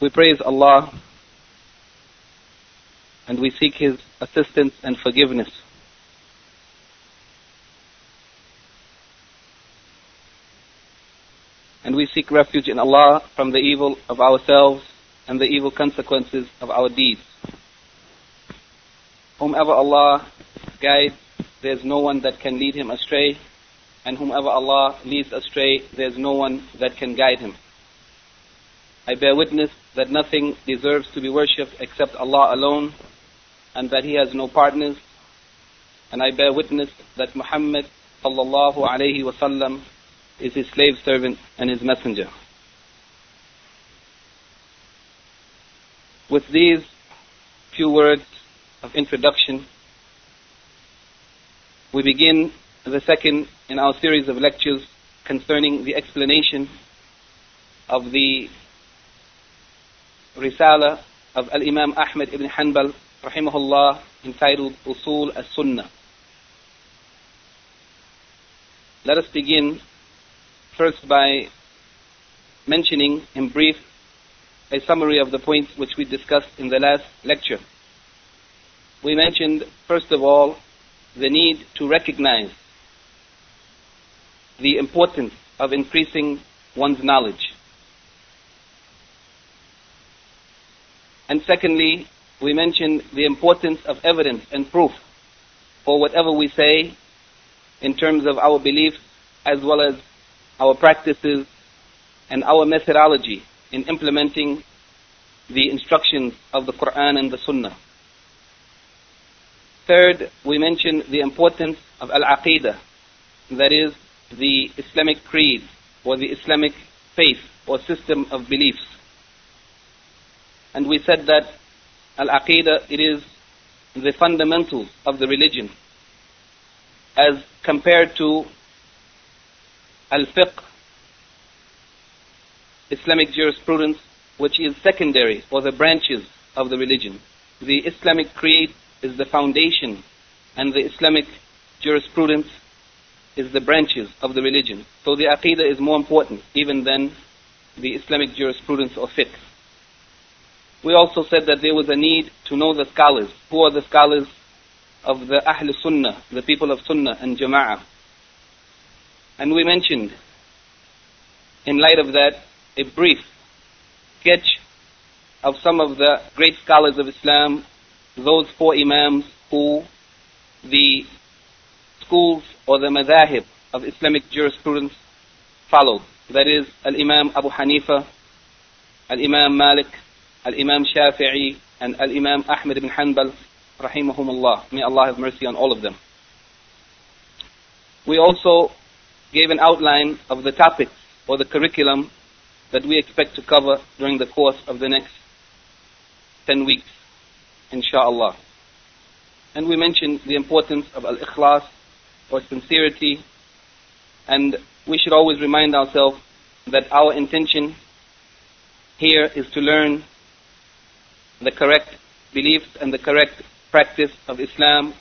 We praise Allah and we seek His assistance and forgiveness. And we seek refuge in Allah from the evil of ourselves and the evil consequences of our deeds. Whomever Allah guides, there's no one that can lead him astray. And whomever Allah leads astray, there's no one that can guide him. I bear witness that nothing deserves to be worshipped except Allah alone, and that He has no partners. And I bear witness that Muhammad sallallahu alayhi wasallam is His slave servant and His messenger. With these few words of introduction, we begin the second in our series of lectures concerning the explanation of the Risala of Al-Imam Ahmad ibn Hanbal rahimahullah entitled Usul as-Sunnah. Let us begin first by mentioning in brief a summary of the points which we discussed in the last lecture. We mentioned first of all the need to recognize the importance of increasing one's knowledge. And secondly, we mentioned the importance of evidence and proof for whatever we say in terms of our beliefs as well as our practices and our methodology in implementing the instructions of the Quran and the Sunnah. Third, we mentioned the importance of Al-Aqidah, that is, the Islamic creed or the Islamic faith or system of beliefs. And we said that Al-Aqidah, it is the fundamentals of the religion as compared to Al-Fiqh, Islamic jurisprudence, which is secondary or the branches of the religion. The Islamic creed is the foundation and the Islamic jurisprudence is the branches of the religion. So the Aqidah is more important even than the Islamic jurisprudence or fiqh. We also said that there was a need to know the scholars. Who are the scholars of the Ahl Sunnah, the people of Sunnah and Jama'ah? And we mentioned, in light of that, a brief sketch of some of the great scholars of Islam, those four Imams who the schools or the madhahib of Islamic jurisprudence follow. That is Al-Imam Abu Hanifa, Al-Imam Malik, Al-Imam Shafi'i, and Al-Imam Ahmad ibn Hanbal, rahimahumullah. May Allah have mercy on all of them. We also gave an outline of the topics or the curriculum that we expect to cover during the course of the next 10 weeks, inshallah. And we mentioned the importance of al-ikhlas, or sincerity, and we should always remind ourselves that our intention here is to learn the correct beliefs and the correct practice of Islam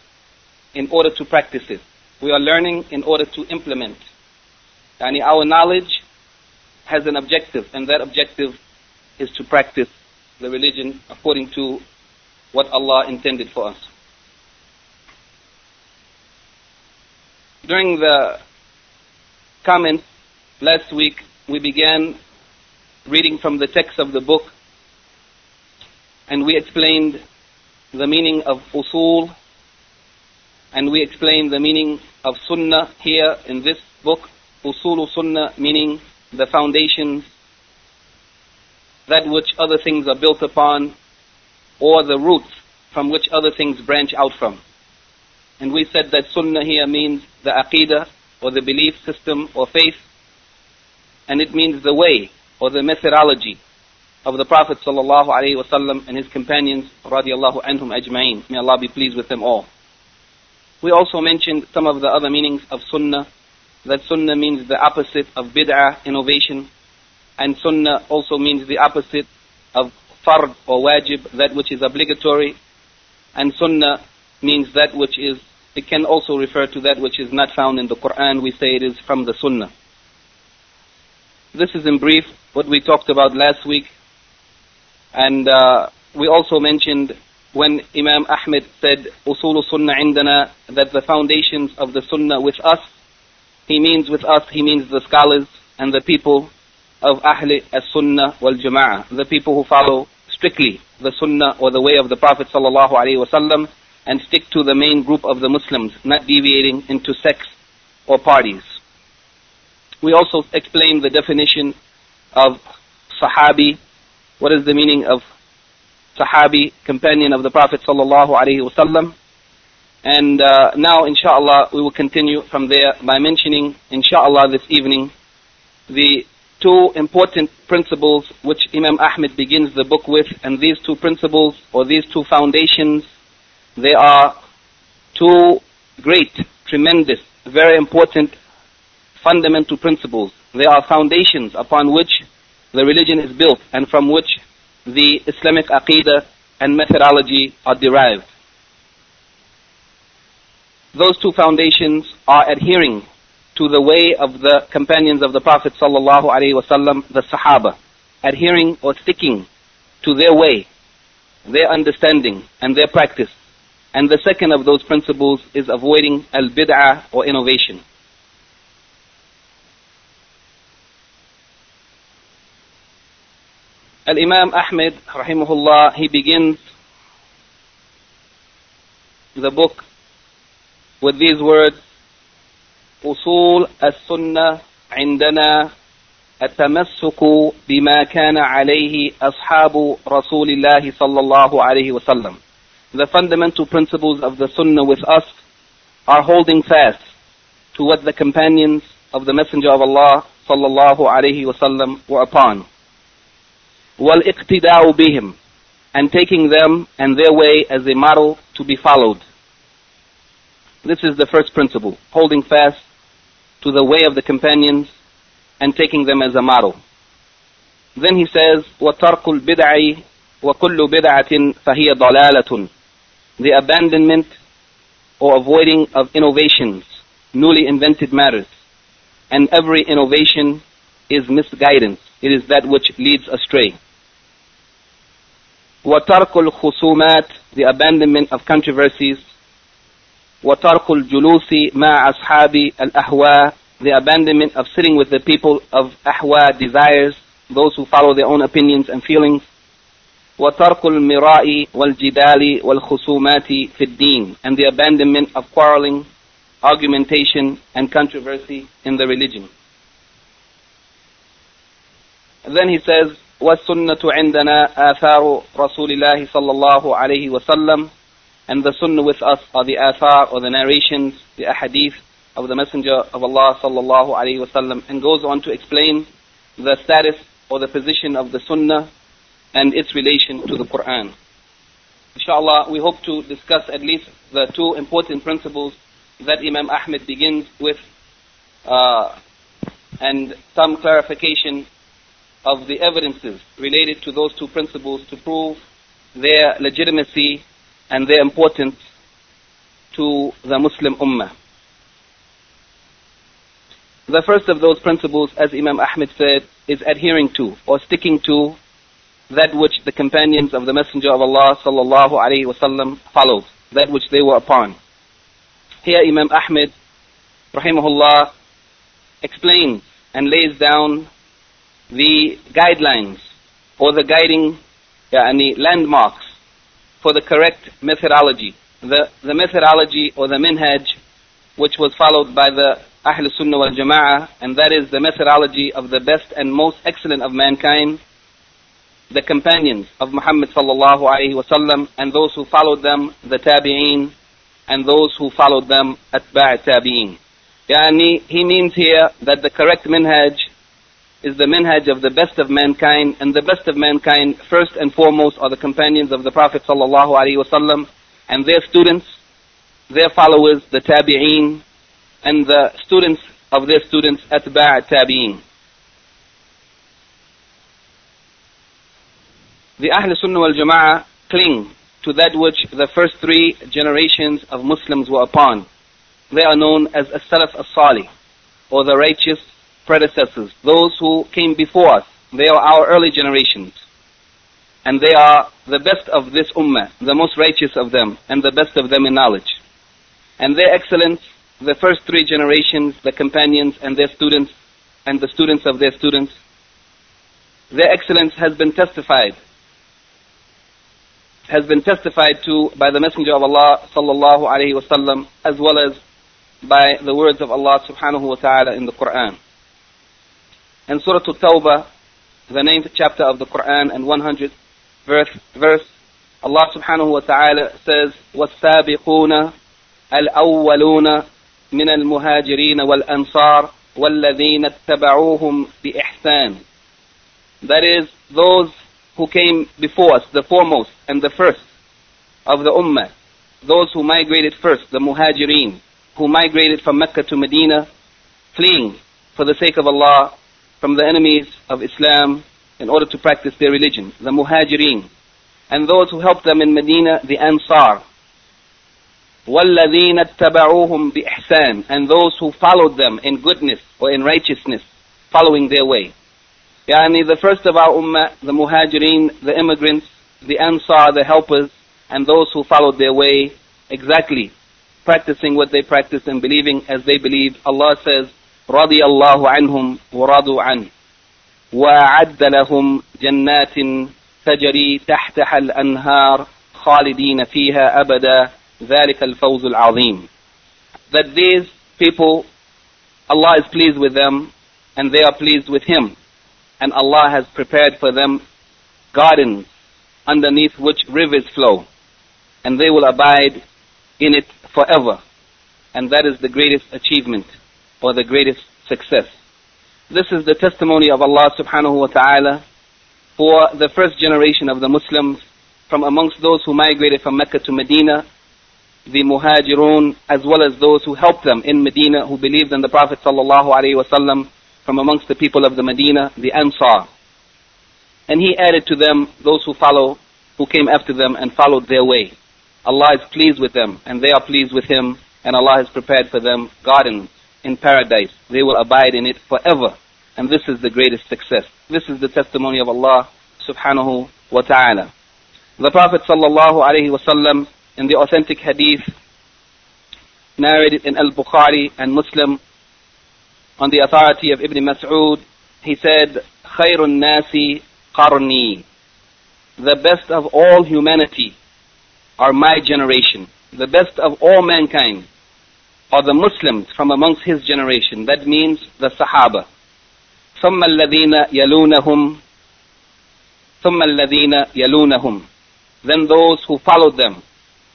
in order to practice it. We are learning in order to implement. Yani our knowledge has an objective, and that objective is to practice the religion according to what Allah intended for us. During the comments last week, we began reading from the text of the book, and we explained the meaning of usul, and we explained the meaning of sunnah here in this book, usulu sunnah, meaning the foundations, that which other things are built upon, or the roots from which other things branch out from. And we said that sunnah here means the aqidah or the belief system or faith, and it means the way or the methodology of the Prophet sallallahu alaihi wasallam and his companions radiallahu anhum ajma'in. May Allah be pleased with them all. We also mentioned some of the other meanings of sunnah, that sunnah means the opposite of bid'ah, innovation, and sunnah also means the opposite of fard or wajib, that which is obligatory, and sunnah means that which is, it can also refer to that which is not found in the Quran, we say it is from the sunnah. This is in brief what we talked about last week, and uh, we also mentioned when Imam Ahmed said, Usul Sunnah indana, that the foundations of the Sunnah with us, he means with us, he means the scholars and the people of Ahli as-Sunnah wal Jama'ah, the people who follow strictly the Sunnah or the way of the Prophet sallallahu alaihi wasallam and stick to the main group of the Muslims, not deviating into sects or parties. We also explained the definition of Sahabi. What is the meaning of Sahabi, companion of the Prophet sallallahu alaihi wasallam? And uh, now, inshallah, we will continue from there by mentioning, inshallah, this evening, the two important principles which Imam Ahmed begins the book with, and these two principles or these two foundations, they are two great, tremendous, very important fundamental principles. They are foundations upon which the religion is built and from which the Islamic aqidah and methodology are derived. Those two foundations are adhering to the way of the companions of the Prophet sallallahu alaihi wasallam, the Sahaba, adhering or sticking to their way, their understanding and their practice. And the second of those principles is avoiding al-bid'ah or innovation. Al-Imam Ahmed, rahimahullah, he begins the book with these words, أصول السنة عندنا التمسك بما كان عليه أصحاب رسول الله صلى الله عليه وسلم. The fundamental principles of the Sunnah with us are holding fast to what the companions of the Messenger of Allah صلى الله عليه وسلم were upon. والاقتداء بهم and taking them and their way as a model to be followed. This is the first principle, holding fast to the way of the companions and taking them as a model. Then he says, وَتَرْكُ الْبِدْعِ وَكُلُّ بِدْعَةٍ فَهِيَ ضَلَالَةٌ The abandonment or avoiding of innovations, newly invented matters. And every innovation is misguidance. It is that which leads astray. وَتَرْكُ الْخُصُومَات The abandonment of controversies. وترك الجلوس مع أصحاب الأهواء the abandonment of sitting with the people of ahwa desires those who follow their own opinions and feelings وترك المراء والجدال والخصومات في الدين and the abandonment of quarreling argumentation and controversy in the religion and then he says والسنة عندنا آثار رسول الله صلى الله عليه وسلم and the sunnah with us are the athar or the narrations, the ahadith of the Messenger of Allah sallallahu alaihi wasallam, and goes on to explain the status or the position of the sunnah and its relation to the Quran. Inshallah, we hope to discuss at least the two important principles that Imam Ahmed begins with, uh, and some clarification of the evidences related to those two principles to prove their legitimacy and their importance to the Muslim Ummah. The first of those principles, as Imam Ahmed said, is adhering to or sticking to that which the companions of the Messenger of Allah sallallahu alaihi wasallam followed, that which they were upon. Here Imam Ahmed, rahimahullah, explains and lays down the guidelines or the guiding uh, yani, landmarks for the correct methodology. The, the methodology or the minhaj which was followed by the Ahl Sunnah wal Jama'ah, and that is the methodology of the best and most excellent of mankind, the companions of Muhammad sallallahu alayhi wasallam, and those who followed them, the tabi'een, and those who followed them, atba' tabi'een. Yani, he means here that the correct minhaj is the minhaj of the best of mankind, and the best of mankind, first and foremost, are the companions of the Prophet sallallahu alaihi wasallam and their students, their followers, the tabi'een, and the students of their students, atba' tabi'een. The Ahl Sunnah wal Jama'ah cling to that which the first three generations of Muslims were upon. They are known as as-salaf as-salih, or the righteous predecessors, those who came before us. They are our early generations. And they are the best of this ummah, the most righteous of them, and the best of them in knowledge. And their excellence, the first three generations, the companions and their students, and the students of their students, their excellence has been testified has been testified to by the Messenger of Allah sallallahu alaihi wasallam as well as by the words of Allah subhanahu wa ta'ala in the Quran In Surah At-Tawbah, the ninth chapter of the Quran and 100th verse, verse Allah subhanahu wa ta'ala says, وَالسَّابِقُونَ الْأَوَّلُونَ من المهاجرين والأنصار والذين اتبعوهم بإحسان. That is, those who came before us, the foremost and the first of the Ummah, those who migrated first, the Muhajirin, who migrated from Mecca to Medina, fleeing for the sake of Allah from the enemies of Islam in order to practice their religion, the Muhajirin, and those who helped them in Medina, the Ansar. وَالَّذِينَ اتَّبَعُوهُمْ بِإِحْسَانٍ And those who followed them in goodness or in righteousness, following their way. Yani the first of our ummah, the muhajirin, the immigrants, the ansar, the helpers, and those who followed their way exactly, practicing what they practiced and believing as they believed. Allah says, رضي الله عنهم ورضوا عنه وأعد لهم جنات تجري تحتها الأنهار خالدين فيها أبدا ذلك الفوز العظيم that these people Allah is pleased with them and they are pleased with him and Allah has prepared for them gardens underneath which rivers flow, and they will abide in it forever. And that is the greatest achievement or the greatest success. This is the testimony of Allah subhanahu wa ta'ala for the first generation of the Muslims from amongst those who migrated from Mecca to Medina, the Muhajirun, as well as those who helped them in Medina, who believed in the Prophet sallallahu alaihi wasallam from amongst the people of the Medina, the Ansar. And he added to them those who follow, who came after them and followed their way. Allah is pleased with them, and they are pleased with him, and Allah has prepared for them gardens in paradise. They will abide in it forever. And this is the greatest success. This is the testimony of Allah subhanahu wa ta'ala. The Prophet sallallahu alayhi wasallam in the authentic hadith narrated in Al-Bukhari and Muslim on the authority of Ibn Mas'ud, he said, خَيْرُ النَّاسِ قَرْنِي The best of all humanity are my generation. The best of all mankind are the Muslims from amongst his generation. That means the Sahaba. ثم الذين يلونهم ثم الذين يلونهم Then those who followed them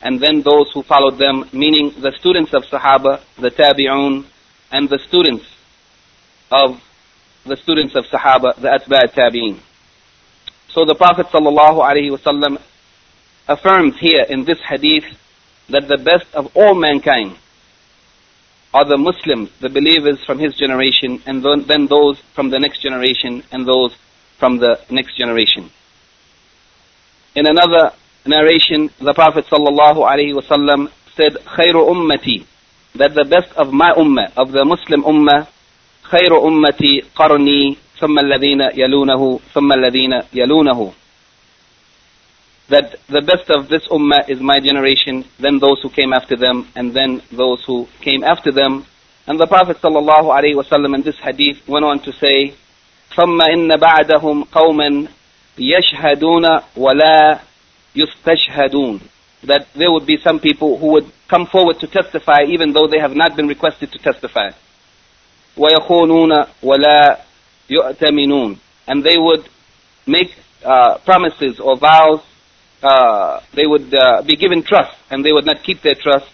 and then those who followed them, meaning the students of Sahaba, the Tabi'un, and the students of the students of Sahaba, the Atba' Tabi'in. So the Prophet ﷺ affirms here in this hadith that the best of all mankind are the Muslims, the believers from his generation, and then those from the next generation, and those from the next generation. In another narration, the Prophet ﷺ said, خَيْرُ أُمَّتِي That the best of my ummah, of the Muslim ummah, خير أمتي قرني ثم الذين يلونه ثم الذين يلونه that the best of this ummah is my generation, then those who came after them, and then those who came after them. And the Prophet sallallahu alaihi wasallam in this hadith went on to say, ثم إن بعدهم قوما يشهدون ولا يستشهدون that there would be some people who would come forward to testify even though they have not been requested to testify. وَيَخُونُونَ وَلَا يُؤْتَمِنُونَ And they would make uh, promises or vows, uh, they would uh, be given trust and they would not keep their trust.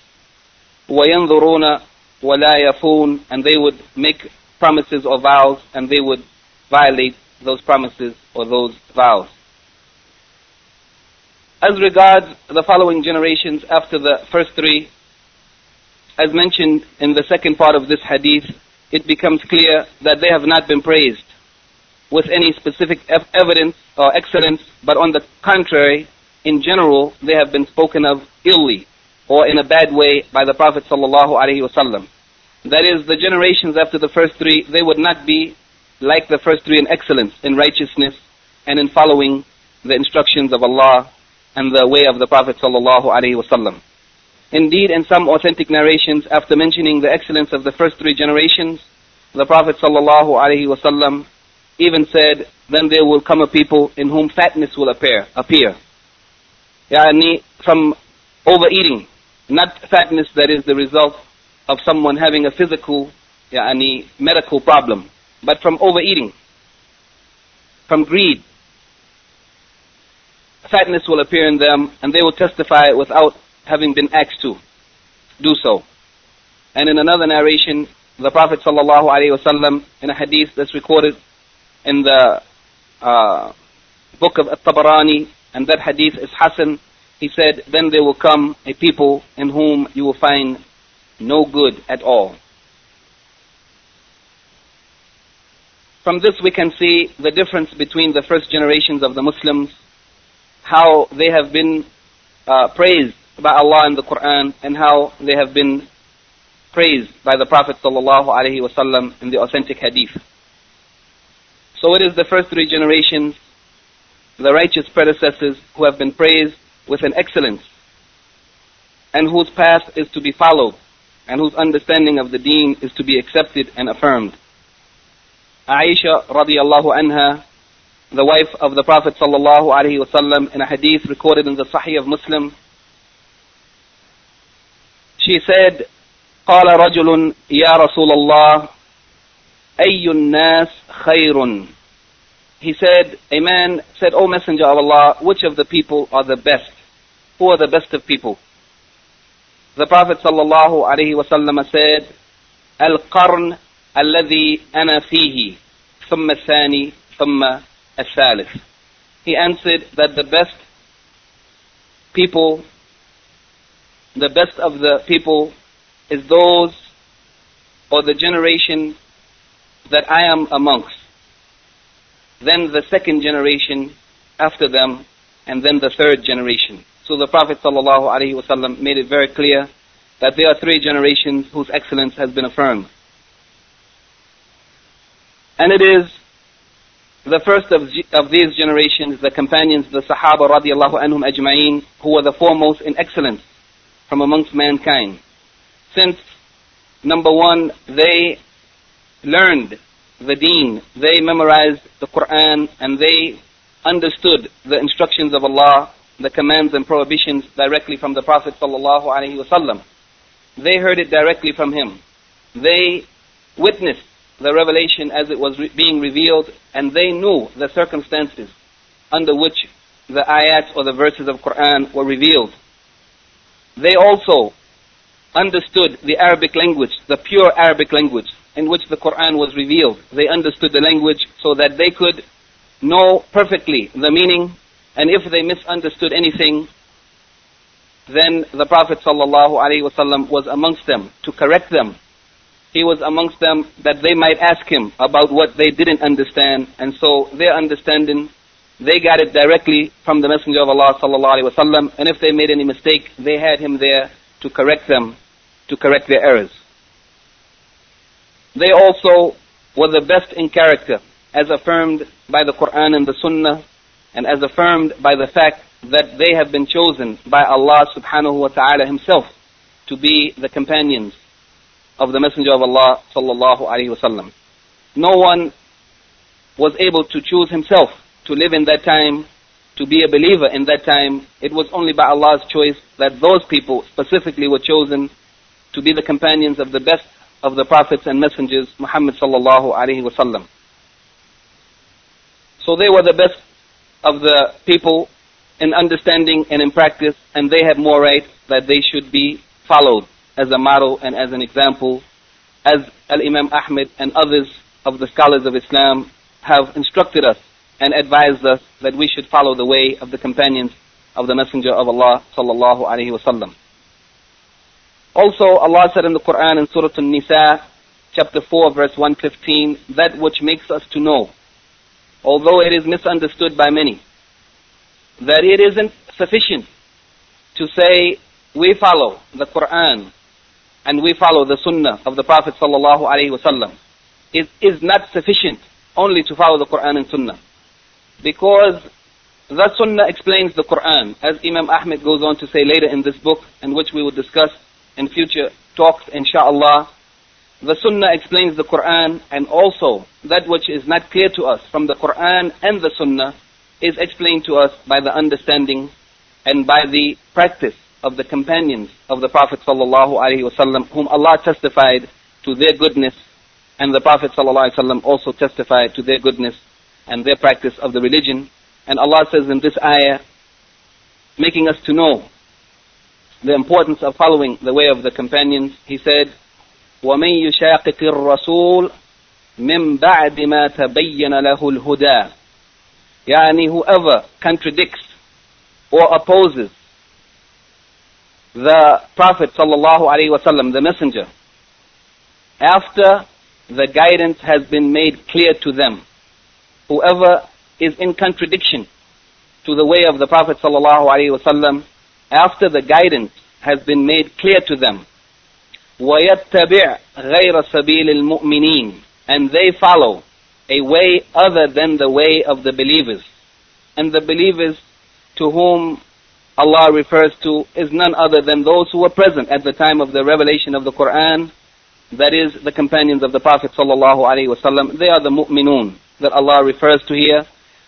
وَيَنظُرُونَ وَلَا يَفُونَ And they would make promises or vows and they would violate those promises or those vows. As regards the following generations after the first three, as mentioned in the second part of this hadith, it becomes clear that they have not been praised with any specific evidence or excellence, but on the contrary, in general, they have been spoken of illy or in a bad way by the Prophet sallallahu wasallam. That is, the generations after the first three, they would not be like the first three in excellence, in righteousness, and in following the instructions of Allah and the way of the Prophet sallallahu wasallam. Indeed, in some authentic narrations, after mentioning the excellence of the first three generations, the Prophet sallallahu wasallam even said, "Then there will come a people in whom fatness will appear." Appear, yani from overeating, not fatness that is the result of someone having a physical, yani medical problem, but from overeating, from greed. Fatness will appear in them, and they will testify without having been asked to do so. And in another narration, the Prophet ﷺ, in a hadith that's recorded in the uh, book of At-Tabarani, and that hadith is Hassan, he said, Then there will come a people in whom you will find no good at all. From this we can see the difference between the first generations of the Muslims, how they have been uh, praised by Allah in the Quran and how they have been praised by the Prophet wasallam in the authentic hadith. So it is the first three generations, the righteous predecessors who have been praised with an excellence and whose path is to be followed and whose understanding of the deen is to be accepted and affirmed. Aisha radiallahu anha, the wife of the Prophet sallallahu alaihi wasallam in a hadith recorded in the Sahih of Muslim, she said, قال رجل يا رسول الله أي الناس خير he said, a man said, O Messenger of Allah, which of the people are the best? Who are the best of people? The Prophet sallallahu alaihi Qarn said, Al-qarn alladhi ana fihi, thumma Thani, thumma asalif. He answered that the best people, the best of the people is those or the generation that I am amongst. Then the second generation after them, and then the third generation. So the Prophet ﷺ made it very clear that there are three generations whose excellence has been affirmed. And it is the first of, of these generations, the companions, the Sahaba radiallahu anhum who were the foremost in excellence from amongst mankind. Since, number one, they learned the deen, they memorized the Quran, and they understood the instructions of Allah, the commands and prohibitions directly from the Prophet ﷺ. They heard it directly from him. They witnessed the revelation as it was re- being revealed, and they knew the circumstances under which the ayats or the verses of Quran were revealed. They also understood the Arabic language, the pure Arabic language in which the Quran was revealed. They understood the language so that they could know perfectly the meaning, and if they misunderstood anything, then the Prophet ﷺ was amongst them to correct them. He was amongst them that they might ask him about what they didn't understand, and so their understanding they got it directly from the Messenger of Allah wasallam, and if they made any mistake, they had him there to correct them, to correct their errors. They also were the best in character, as affirmed by the Quran and the Sunnah, and as affirmed by the fact that they have been chosen by Allah subhanahu wa ta'ala himself to be the companions of the Messenger of Allah sallallahu alaihi wasallam. No one was able to choose himself to live in that time, to be a believer in that time, it was only by Allah's choice that those people specifically were chosen to be the companions of the best of the prophets and messengers, Muhammad sallallahu alaihi wasallam. So they were the best of the people in understanding and in practice, and they had more right that they should be followed as a model and as an example as Al-Imam Ahmed and others of the scholars of Islam have instructed us and advised us that we should follow the way of the companions of the Messenger of Allah sallallahu alaihi wasallam. Also, Allah said in the Quran in Surah An-Nisa, chapter 4, verse 115, that which makes us to know, although it is misunderstood by many, that it isn't sufficient to say we follow the Quran and we follow the Sunnah of the Prophet sallallahu alaihi wasallam. It is not sufficient only to follow the Quran and Sunnah. Because the Sunnah explains the Quran, as Imam Ahmed goes on to say later in this book, and which we will discuss in future talks, inshallah. The Sunnah explains the Quran, and also that which is not clear to us from the Quran and the Sunnah is explained to us by the understanding and by the practice of the companions of the Prophet sallallahu whom Allah testified to their goodness, and the Prophet sallallahu also testified to their goodness and their practice of the religion. And Allah says in this ayah, making us to know the importance of following the way of the companions, He said, وَمَن يُشَاقِقِ الرَّسُولِ مِن بَعْدِ مَا تَبَيَّنَ لَهُ الْهُدَى Yani whoever contradicts or opposes the Prophet sallallahu alaihi wasallam, the messenger, after the guidance has been made clear to them. Whoever is in contradiction to the way of the Prophet sallallahu alaihi wasallam, after the guidance has been made clear to them, وَيَتَّبِعْ غَيْرَ سَبِيلِ الْمُؤْمِنِينَ And they follow a way other than the way of the believers. And the believers to whom Allah refers to is none other than those who were present at the time of the revelation of the Quran, that is the companions of the Prophet sallallahu alaihi wasallam. They are the mu'minun that Allah refers to here.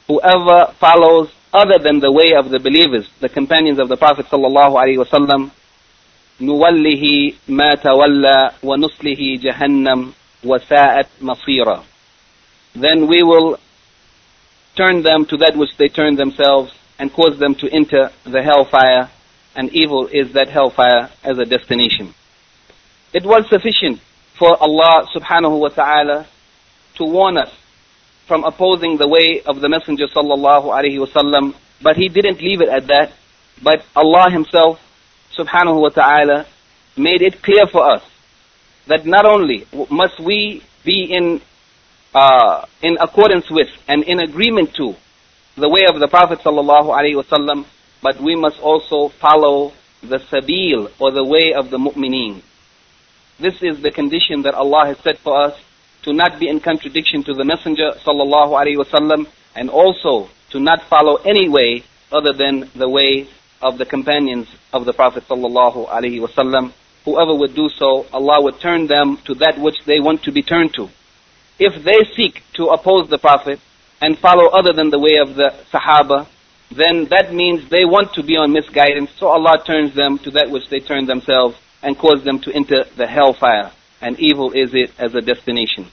Whoever follows other than the way of the believers, the companions of the Prophet sallallahu alaihi wasallam, نوله ما تولى ونصله جهنم وساءت مصيرا. Then we will turn them to that which they turn themselves and cause them to enter the hellfire, and evil is that hellfire as a destination. It was sufficient for Allah subhanahu wa ta'ala to warn us from opposing the way of the Messenger sallallahu alaihi wasallam, but he didn't leave it at that. But Allah Himself subhanahu wa ta'ala made it clear for us that not only must we be in uh, in accordance with and in agreement to the way of the Prophet ﷺ, but we must also follow the sabil or the way of the mu'mineen. This is the condition that Allah has set for us to not be in contradiction to the Messenger sallallahu alaihi wasallam and also to not follow any way other than the way of the companions of the Prophet sallallahu alaihi wasallam. Whoever would do so, Allah would turn them to that which they want to be turned to. If they seek to oppose the Prophet, and follow other than the way of the Sahaba, then that means they want to be on misguidance, so Allah turns them to that which they turn themselves and cause them to enter the hellfire. And evil is it as a destination.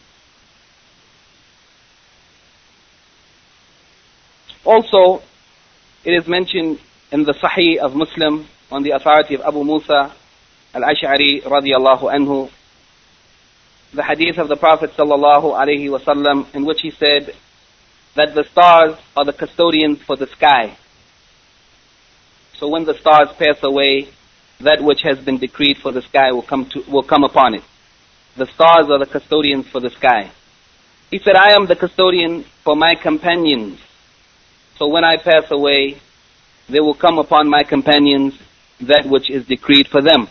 Also, it is mentioned in the Sahih of Muslim on the authority of Abu Musa al-Ash'ari radiallahu anhu, the hadith of the Prophet sallallahu alaihi wasallam in which he said, that the stars are the custodians for the sky. So when the stars pass away, that which has been decreed for the sky will come to will come upon it. The stars are the custodians for the sky. He said, I am the custodian for my companions. So when I pass away, there will come upon my companions that which is decreed for them.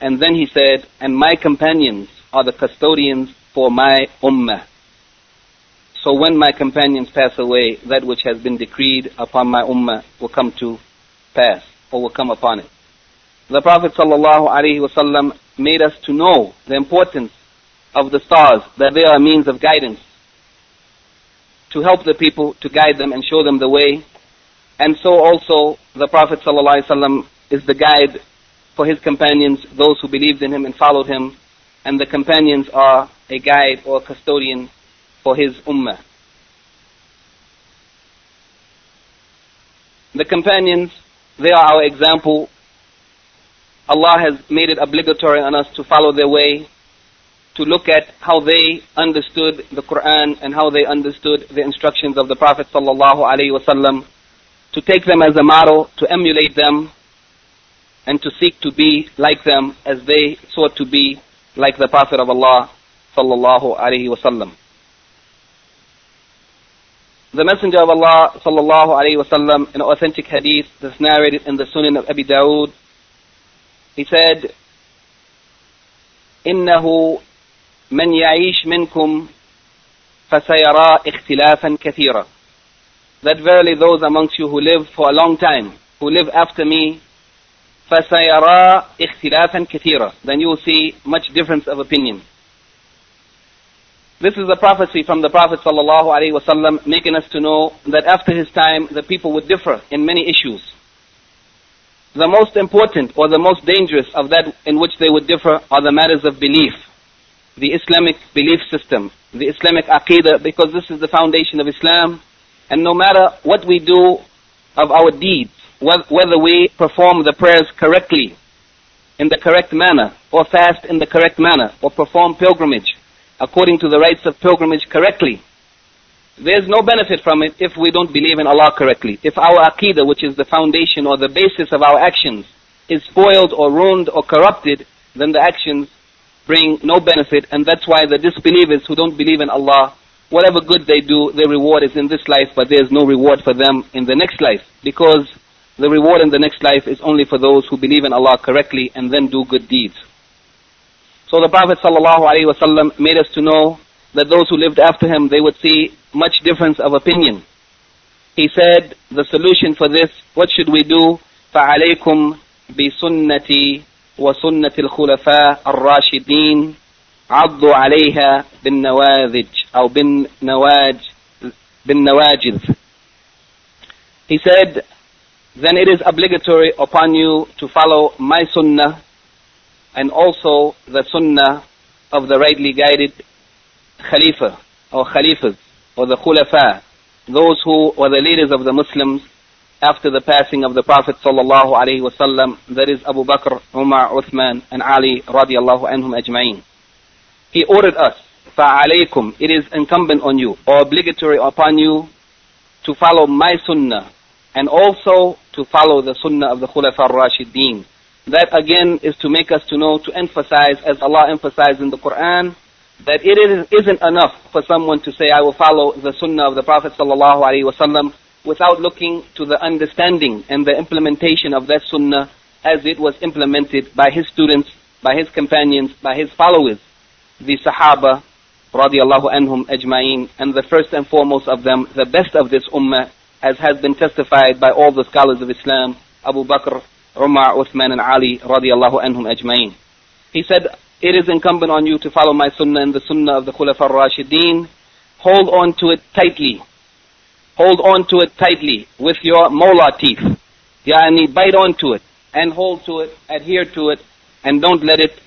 And then he said, and my companions are the custodians for my ummah. So when my companions pass away, that which has been decreed upon my ummah will come to pass, or will come upon it. The Prophet ﷺ made us to know the importance of the stars, that they are a means of guidance, to help the people, to guide them and show them the way. And so also the Prophet ﷺ is the guide for his companions, those who believed in him and followed him. And the companions are a guide or a custodian for his ummah. The companions, they are our example. Allah has made it obligatory on us to follow their way, to look at how they understood the Quran and how they understood the instructions of the Prophet sallallahu wasallam, to take them as a model, to emulate them, and to seek to be like them as they sought to be like the Prophet of Allah sallallahu alaihi wasallam. The Messenger of Allah sallallahu alaihi wasallam in authentic hadith that's narrated in the Sunan of Abi Dawood, he said, إنه من يعيش منكم فسيرى اختلافا كثيرا that verily those amongst you who live for a long time who live after me فسيرى اختلافا كثيرا then you will see much difference of opinion this is a prophecy from the Prophet sallallahu alaihi wasallam making us to know that after his time the people would differ in many issues the most important or the most dangerous of that in which they would differ are the matters of belief the Islamic belief system, the Islamic aqidah, because this is the foundation of Islam. And no matter what we do of our deeds, whether we perform the prayers correctly, in the correct manner, or fast in the correct manner, or perform pilgrimage according to the rites of pilgrimage correctly, there's no benefit from it if we don't believe in Allah correctly. If our aqidah, which is the foundation or the basis of our actions, is spoiled or ruined or corrupted, then the actions bring no benefit, and that's why the disbelievers who don't believe in Allah, whatever good they do, their reward is in this life, but there's no reward for them in the next life, because the reward in the next life is only for those who believe in Allah correctly and then do good deeds. So the Prophet ﷺ made us to know that those who lived after him, they would see much difference of opinion. He said, the solution for this, what should we do? فَعَلَيْكُمْ بِسُنَّتِي وسنة الخلفاء الراشدين عضوا عليها بالنواذج أو بالنواج بالنواجذ He said, then it is obligatory upon you to follow my sunnah and also the sunnah of the rightly guided khalifa or khalifas or the khulafa, those who were the leaders of the Muslims after the passing of the Prophet sallallahu alaihi wasallam, that is Abu Bakr, Umar, Uthman, and Ali radiallahu anhum ajma'in. He ordered us, فَعَلَيْكُمْ It is incumbent on you, or obligatory upon you, to follow my sunnah, and also to follow the sunnah of the Khulafa al-Rashideen. That again is to make us to know, to emphasize, as Allah emphasized in the Quran, that it isn't enough for someone to say, I will follow the sunnah of the Prophet without looking to the understanding and the implementation of that sunnah as it was implemented by his students, by his companions, by his followers, the Sahaba, radiallahu anhum ajma'in, and the first and foremost of them, the best of this ummah, as has been testified by all the scholars of Islam, Abu Bakr, Umar, Uthman, and Ali, radiallahu anhum ajma'in. He said, it is incumbent on you to follow my sunnah and the sunnah of the Khulafa al-Rashideen. Hold on to it tightly hold on to it tightly with your molar teeth. Yani bite onto it and hold to it, adhere to it, and don't let it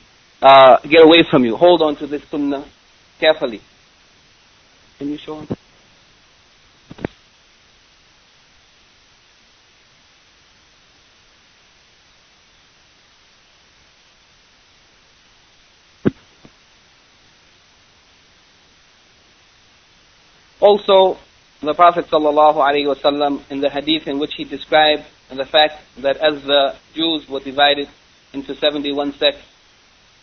uh, get away from you. Hold on to this sunnah carefully. Can you show Also, the Prophet ﷺ in the hadith in which he described the fact that as the Jews were divided into 71 sects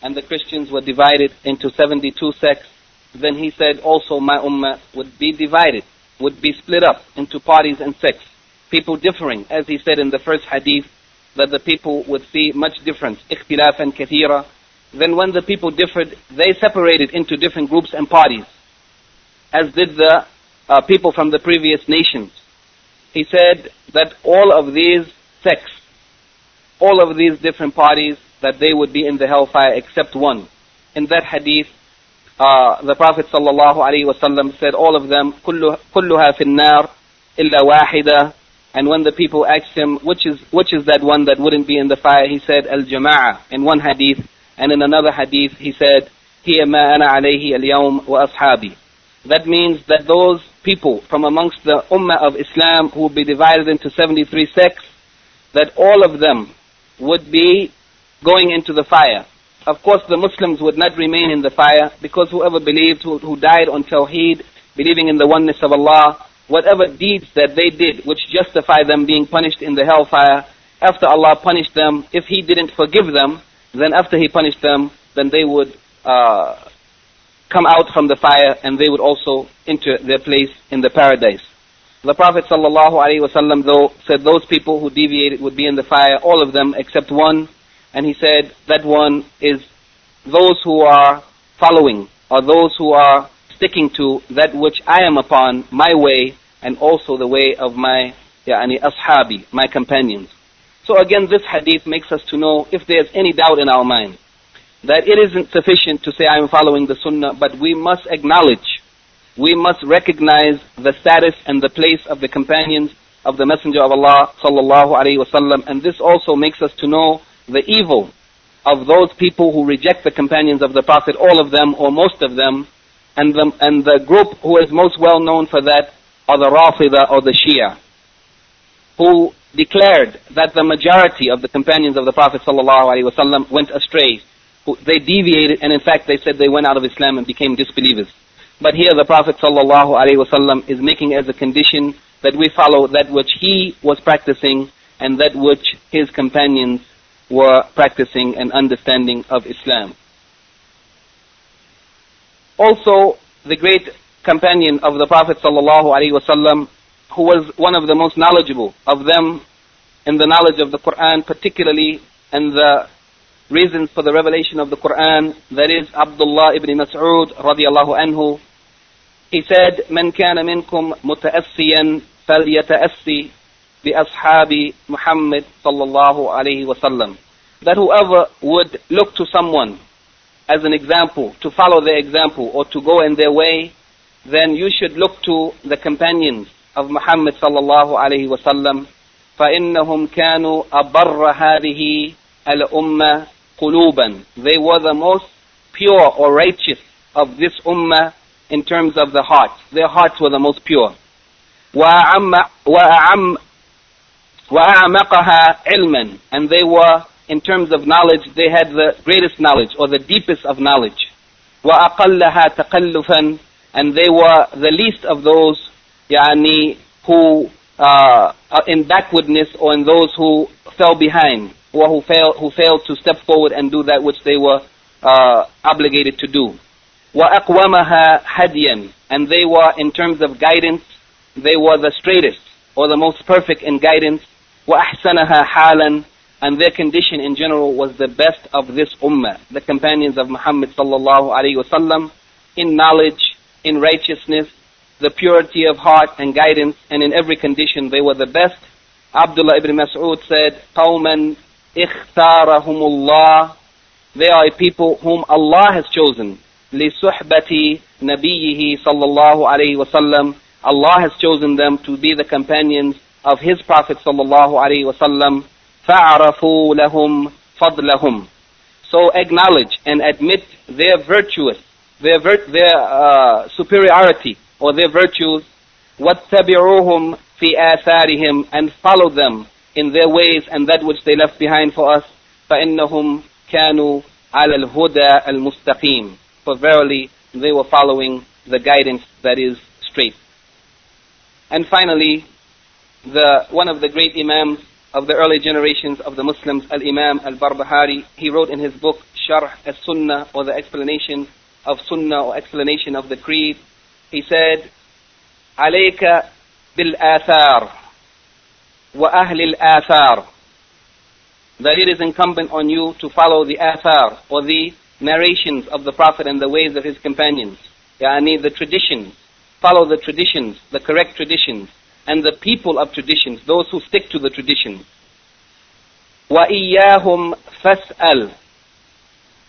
and the Christians were divided into 72 sects, then he said also my ummah would be divided, would be split up into parties and sects, people differing, as he said in the first hadith, that the people would see much difference, ikhtilafan kathira. Then when the people differed, they separated into different groups and parties, as did the uh, people from the previous nations. He said that all of these sects, all of these different parties, that they would be in the hellfire except one. In that hadith, uh, the Prophet ﷺ said all of them, كلها في النار إلا واحدة. And when the people asked him, which is, which is that one that wouldn't be in the fire? He said, Al-Jama'ah, in one hadith. And in another hadith, he said, هي ما أنا عليه اليوم وأصحابي. That means that those people from amongst the Ummah of Islam who would be divided into 73 sects, that all of them would be going into the fire. of course the Muslims would not remain in the fire because whoever believed, who, who died on Tawheed, believing in the oneness of Allah, whatever deeds that they did which justify them being punished in the hellfire, after Allah punished them, if He didn't forgive them, then after He punished them, then they would uh, come out from the fire and they would also enter their place in the paradise. The Prophet ﷺ though said those people who deviated would be in the fire, all of them except one, and he said that one is those who are following or those who are sticking to that which I am upon, my way, and also the way of my yani, ashabi, my companions. So again, this hadith makes us to know if there's any doubt in our mind that it isn't sufficient to say I am following the sunnah, but we must acknowledge, we must recognize the status and the place of the companions of the Messenger of Allah sallallahu alaihi wasallam, and this also makes us to know the evil of those people who reject the companions of the Prophet, all of them or most of them, and the, and the group who is most well known for that are the Rafida or the Shia, who declared that the majority of the companions of the Prophet ﷺ went astray. They deviated, and in fact they said they went out of Islam and became disbelievers. But here the Prophet ﷺ is making as a condition that we follow that which he was practicing and that which his companions were practicing and understanding of Islam. Also, the great companion of the Prophet ﷺ, who was one of the most knowledgeable of them in the knowledge of the Quran, particularly in the reasons for the revelation of the Quran, that is Abdullah ibn Mas'ud radiallahu anhu. He said, من كان منكم متأسيا فليتأسي بأصحاب محمد صلى الله عليه وسلم. That whoever would look to someone as an example, to follow their example or to go in their way, then you should look to the companions of Muhammad sallallahu alayhi wasallam. فإنهم كانوا أبر هذه الأمة قلوبا. They were the most pure or righteous of this ummah in terms of the heart. Their hearts were the most pure. وأعم وأعم وأعمقها علما. And they were in terms of knowledge, they had the greatest knowledge or the deepest of knowledge. وَأَقَلَّهَا تَقَلُّفًا And they were the least of those يعني, who uh, in backwardness or in those who fell behind or who failed, who failed to step forward and do that which they were uh, obligated to do. وَأَقْوَمَهَا هَدْيًا And they were, in terms of guidance, they were the straightest or the most perfect in guidance. وَأَحْسَنَهَا حَالًا and their condition in general was the best of this ummah, the companions of Muhammad sallallahu alaihi wasallam, in knowledge, in righteousness, the purity of heart and guidance, and in every condition they were the best. Abdullah ibn Mas'ud said, قَوْمًا اخْتَارَهُمُ اللَّهِ They are a people whom Allah has chosen. لِصُحْبَةِ نَبِيِّهِ صلى الله عليه وسلم. Allah has chosen them to be the companions of His Prophet sallallahu alaihi wasallam. فَعْرَفُوا لَهُمْ فَضْلَهُمْ So acknowledge and admit their virtuous, their, vir- their uh, superiority or their virtues. وَاتَّبِعُوهُمْ فِي آثَارِهِمْ And follow them in their ways and that which they left behind for us. فَإِنَّهُمْ كَانُوا عَلَى الْهُدَى الْمُسْتَقِيمِ For verily they were following the guidance that is straight. And finally, the, one of the great imams of the early generations of the Muslims, Al-Imam Al-Barbahari, he wrote in his book, Sharh As-Sunnah, or the explanation of Sunnah, or explanation of the Creed, he said, عليك بالآثار وأهل الآثار that it is incumbent on you to follow the athar, or the narrations of the Prophet and the ways of his companions. Yani the traditions. Follow the traditions, the correct traditions and the people of traditions, those who stick to the traditions. وَإِيَّاهُمْ فَاسْأَلْ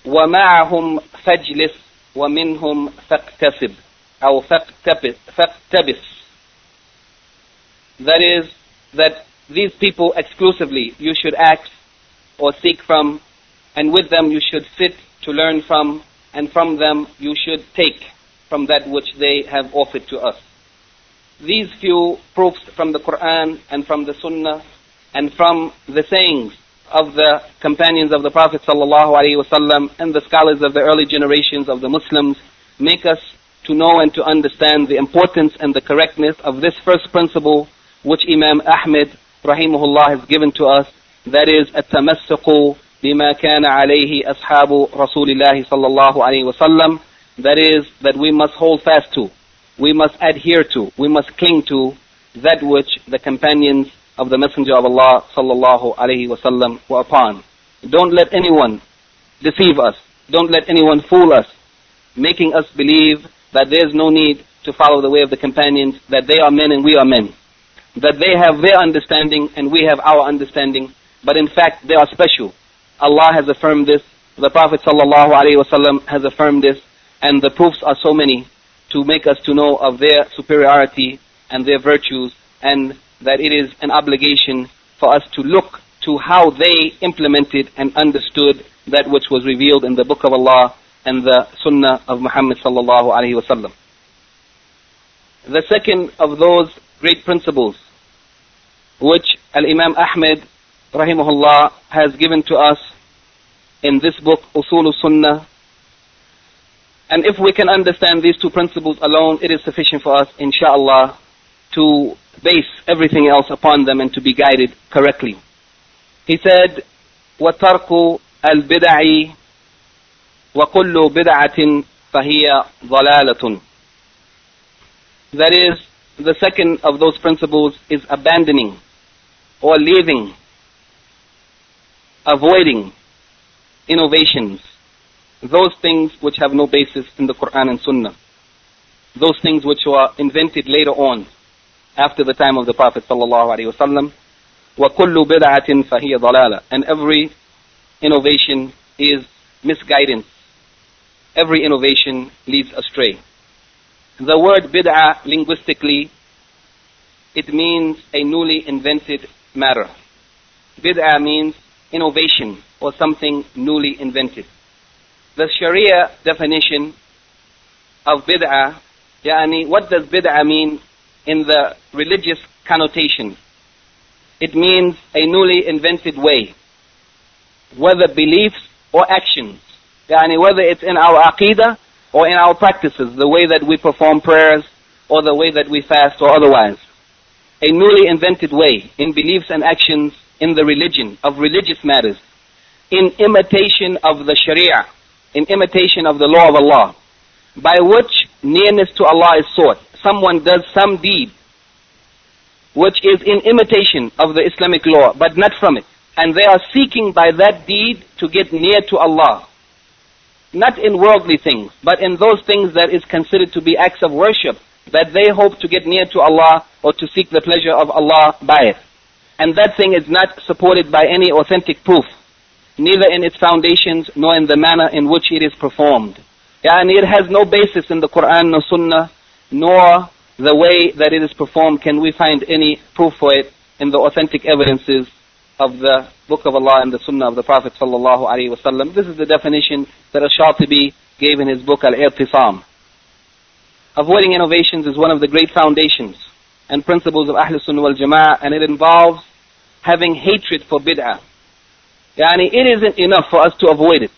وَمَعَهُمْ فَاجْلِسْ وَمِنْهُمْ فَاقْتَسِبْ أو فَاقْتَبِسْ That is, that these people exclusively you should ask or seek from, and with them you should sit to learn from, and from them you should take from that which they have offered to us. These few proofs from the Quran and from the Sunnah and from the sayings of the companions of the Prophet wasallam and the scholars of the early generations of the Muslims make us to know and to understand the importance and the correctness of this first principle which Imam Ahmed rahimahullah has given to us that is التمسك بما كان عليه أصحاب رسول الله صلى الله عليه وسلم that is that we must hold fast to we must adhere to we must cling to that which the companions of the Messenger of Allah sallallahu alaihi wasallam were upon. Don't let anyone deceive us. Don't let anyone fool us, making us believe that there is no need to follow the way of the companions, that they are men and we are men, that they have their understanding and we have our understanding, but in fact they are special. Allah has affirmed this, the Prophet wasallam has affirmed this, and the proofs are so many to make us to know of their superiority and their virtues and that it is an obligation for us to look to how they implemented and understood that which was revealed in the Book of Allah and the Sunnah of Muhammad sallallahu alaihi wasallam. The second of those great principles which Al-Imam Ahmed rahimahullah has given to us in this book Usul Sunnah and if we can understand these two principles alone, it is sufficient for us, inshallah, to base everything else upon them and to be guided correctly. He said, وَتَرْكُ الْبِدَعِ وَكُلُّ بِدْعَةٍ فَهِيَ ضَلَالَةٌ That is, the second of those principles is abandoning or leaving, avoiding innovations, those things which have no basis in the Quran and Sunnah, those things which were invented later on after the time of the Prophet sallallahu alaihi wasallam. وَكُلُّ بِدْعَةٍ فَهِيَ ضَلَالَةٌ And every innovation is misguidance. Every innovation leads astray. The word bid'ah linguistically, it means a newly invented matter. Bid'ah means innovation or something newly invented. The Sharia definition of bid'ah, yani what does bid'ah mean in the religious connotation. It means a newly invented way, whether beliefs or actions. Yani whether it's in our aqidah or in our practices, the way that we perform prayers or the way that we fast or otherwise. A newly invented way in beliefs and actions in the religion of religious matters, in imitation of the Sharia, in imitation of the law of Allah, by which nearness to Allah is sought someone does some deed which is in imitation of the Islamic law, but not from it. And they are seeking by that deed to get near to Allah. Not in worldly things, but in those things that is considered to be acts of worship, that they hope to get near to Allah or to seek the pleasure of Allah by it. And that thing is not supported by any authentic proof, neither in its foundations nor in the manner in which it is performed. And it has no basis in the Quran nor Sunnah nor the way that it is performed can we find any proof for it in the authentic evidences of the Book of Allah and the Sunnah of the Prophet. This is the definition that Ash-Shatibi gave in his book Al-I'tisam. Avoiding innovations is one of the great foundations and principles of Ahl Sunnah wal Jama'ah and it involves having hatred for bid'ah. Yani it isn't enough for us to avoid it.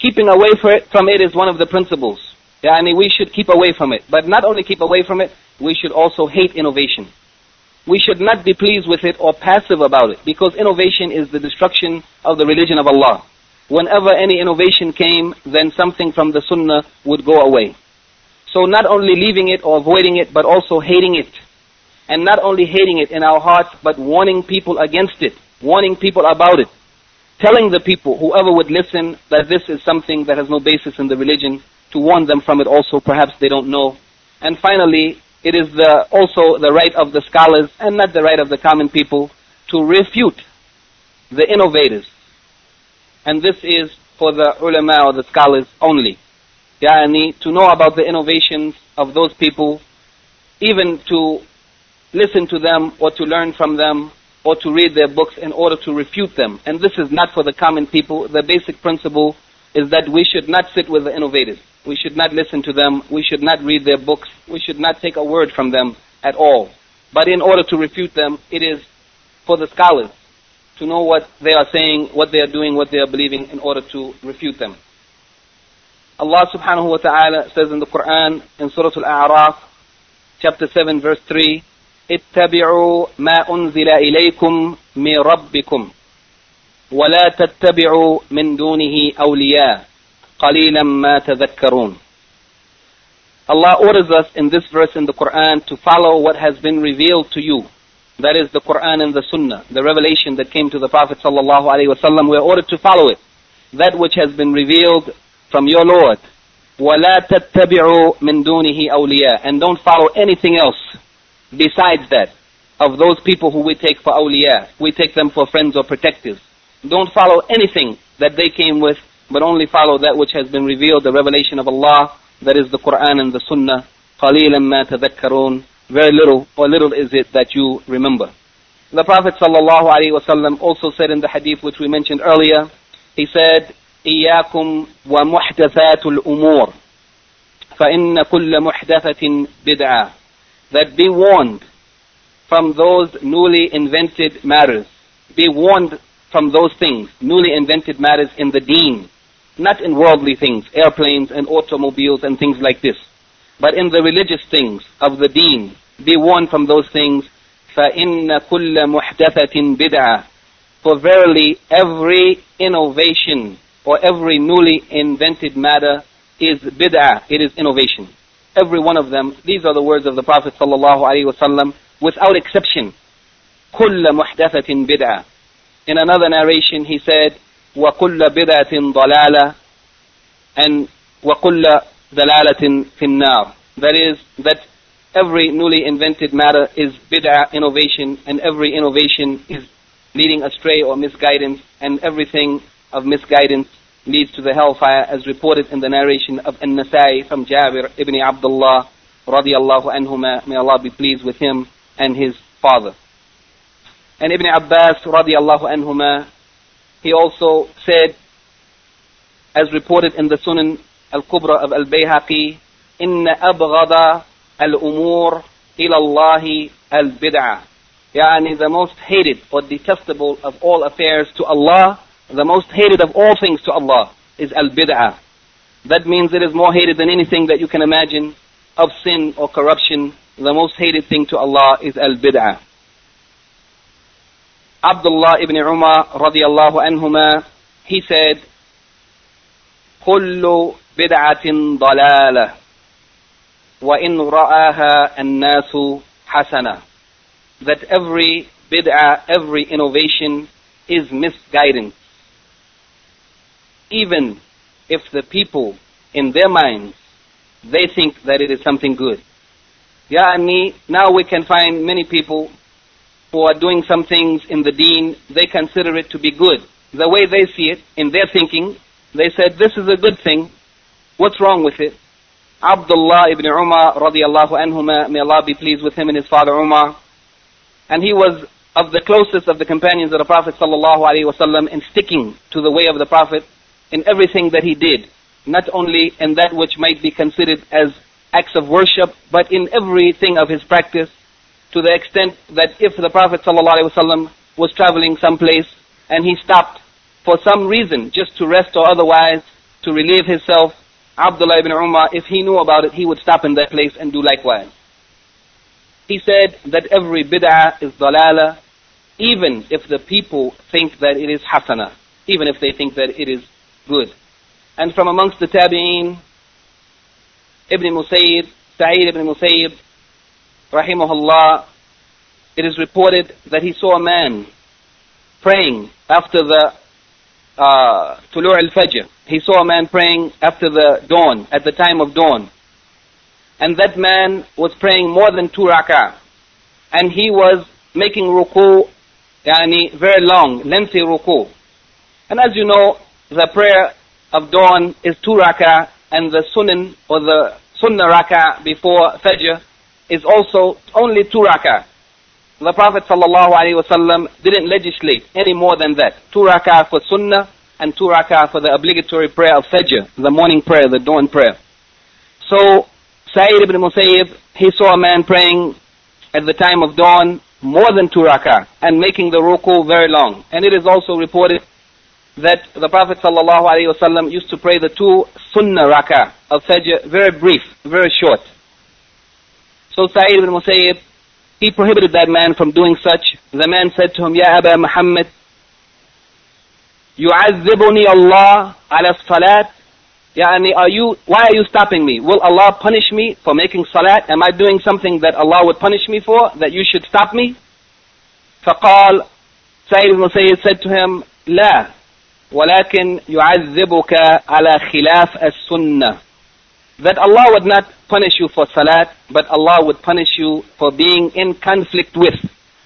Keeping away from it is one of the principles. Yani we should keep away from it. But not only keep away from it, we should also hate innovation. We should not be pleased with it or passive about it because innovation is the destruction of the religion of Allah. Whenever any innovation came, then something from the sunnah would go away. So not only leaving it or avoiding it, but also hating it. And not only hating it in our hearts, but warning people against it, warning people about it. Telling the people, whoever would listen, that this is something that has no basis in the religion, to warn them from it also, perhaps they don't know. And finally, it is the, also the right of the scholars and not the right of the common people to refute the innovators. And this is for the ulama or the scholars only. Yani to know about the innovations of those people, even to listen to them or to learn from them or to read their books in order to refute them. And this is not for the common people. The basic principle is that we should not sit with the innovators. We should not listen to them. We should not read their books. We should not take a word from them at all. But in order to refute them, it is for the scholars to know what they are saying, what they are doing, what they are believing in order to refute them. Allah subhanahu wa ta'ala says in the Quran in Surah Al-A'raf, chapter 7 verse 3, اتبعوا ما أنزل إليكم من ربكم ولا تتبعوا من دونه أولياء قليلا ما تذكرون Allah orders us in this verse in the Quran to follow what has been revealed to you. That is the Quran and the Sunnah, the revelation that came to the Prophet sallallahu alaihi wasallam. We are ordered to follow it. That which has been revealed from your Lord. وَلَا تَتَّبِعُوا مِن دُونِهِ أَوْلِيَاءَ And don't follow anything else besides that of those people who we take for awliya. We take them for friends or protectors. Don't follow anything that they came with, but only follow that which has been revealed, the revelation of Allah, that is the Quran and the Sunnah. قَلِيلًا مَا تَذَكَّرُونَ Very little, or little is it that you remember. The Prophet ﷺ also said in the hadith which we mentioned earlier, he said, إِيَّاكُمْ وَمُحْدَثَاتُ الْأُمُورِ فَإِنَّ كُلَّ مُحْدَثَةٍ بِدْعَةٍ That be warned from those newly invented matters. Be warned from those things, newly invented matters in the deen not in worldly things, airplanes and automobiles and things like this, but in the religious things of the deen. Be warned from those things. فَإِنَّ كُلَّ مُحْدَثَةٍ بِدْعَةٍ For verily every innovation or every newly invented matter is bid'ah, it is innovation. Every one of them, these are the words of the Prophet sallallahu alaihi wasallam, without exception. كُلَّ مُحْدَثَةٍ بِدْعَةٍ In another narration he said, وكل بدعة ضلالة and وكل ضلالة في النار that is that every newly invented matter is bid'ah innovation and every innovation is leading astray or misguidance and everything of misguidance leads to the hellfire as reported in the narration of An-Nasai from Jabir ibn Abdullah radiyallahu anhuma may Allah be pleased with him and his father and Ibn Abbas radiyallahu anhuma he also said, as reported in the Sunan al-Kubra of al-Bayhaqi, إن أبغض الأمور إلى الله البدعة. Yani the most hated or detestable of all affairs to Allah, the most hated of all things to Allah is al-bid'ah. That means it is more hated than anything that you can imagine of sin or corruption. The most hated thing to Allah is al-bid'ah. Abdullah ibn Umar radiallahu anhuma, he said, كل بدعة ضلالة وإن رآها الناس حسنة that every bid'ah, every innovation is misguidance. even if the people in their minds, they think that it is something good. Yani, now we can find many people who are doing some things in the deen, they consider it to be good. The way they see it, in their thinking, they said, this is a good thing. What's wrong with it? Abdullah ibn Umar radiallahu anhuma, may Allah be pleased with him and his father Umar. And he was of the closest of the companions of the Prophet sallallahu alaihi wasallam in sticking to the way of the Prophet in everything that he did. Not only in that which might be considered as acts of worship, but in everything of his practice to the extent that if the Prophet ﷺ was traveling someplace and he stopped for some reason, just to rest or otherwise, to relieve himself, Abdullah ibn Umar, if he knew about it, he would stop in that place and do likewise. He said that every bid'ah is dalala, even if the people think that it is hasana, even if they think that it is good. And from amongst the tabi'een, Ibn Musayyib, Sa'id ibn Musayyib, rahimahullah, it is reported that he saw a man praying after the uh, Tulur al-Fajr. He saw a man praying after the dawn, at the time of dawn. And that man was praying more than two rak'ah. And he was making ruku, yani very long, lengthy ruku. And as you know, the prayer of dawn is two rak'ah, and the sunan, or the sunnah rak'ah before Fajr, is also only two rak'ah. The Prophet ﷺ didn't legislate any more than that. Two rak'ah for sunnah and two rak'ah for the obligatory prayer of Fajr, the morning prayer, the dawn prayer. So, Sa'id ibn Musayyib, he saw a man praying at the time of dawn more than two rak'ah and making the ruku very long. And it is also reported that the Prophet ﷺ used to pray the two sunnah rak'ah of Fajr, very brief, very short. So Sa'id ibn Musayyib, he prohibited that man from doing such. The man said to him, Ya Aba Muhammad, يعذبني الله على الصلاة Yani, are you, why are you stopping me? Will Allah punish me for making salat? Am I doing something that Allah would punish me for, that you should stop me? فقال Sayyid ibn Musayyib said to him, لا ولكن يعذبك على خلاف السنة that Allah would not punish you for salat, but Allah would punish you for being in conflict with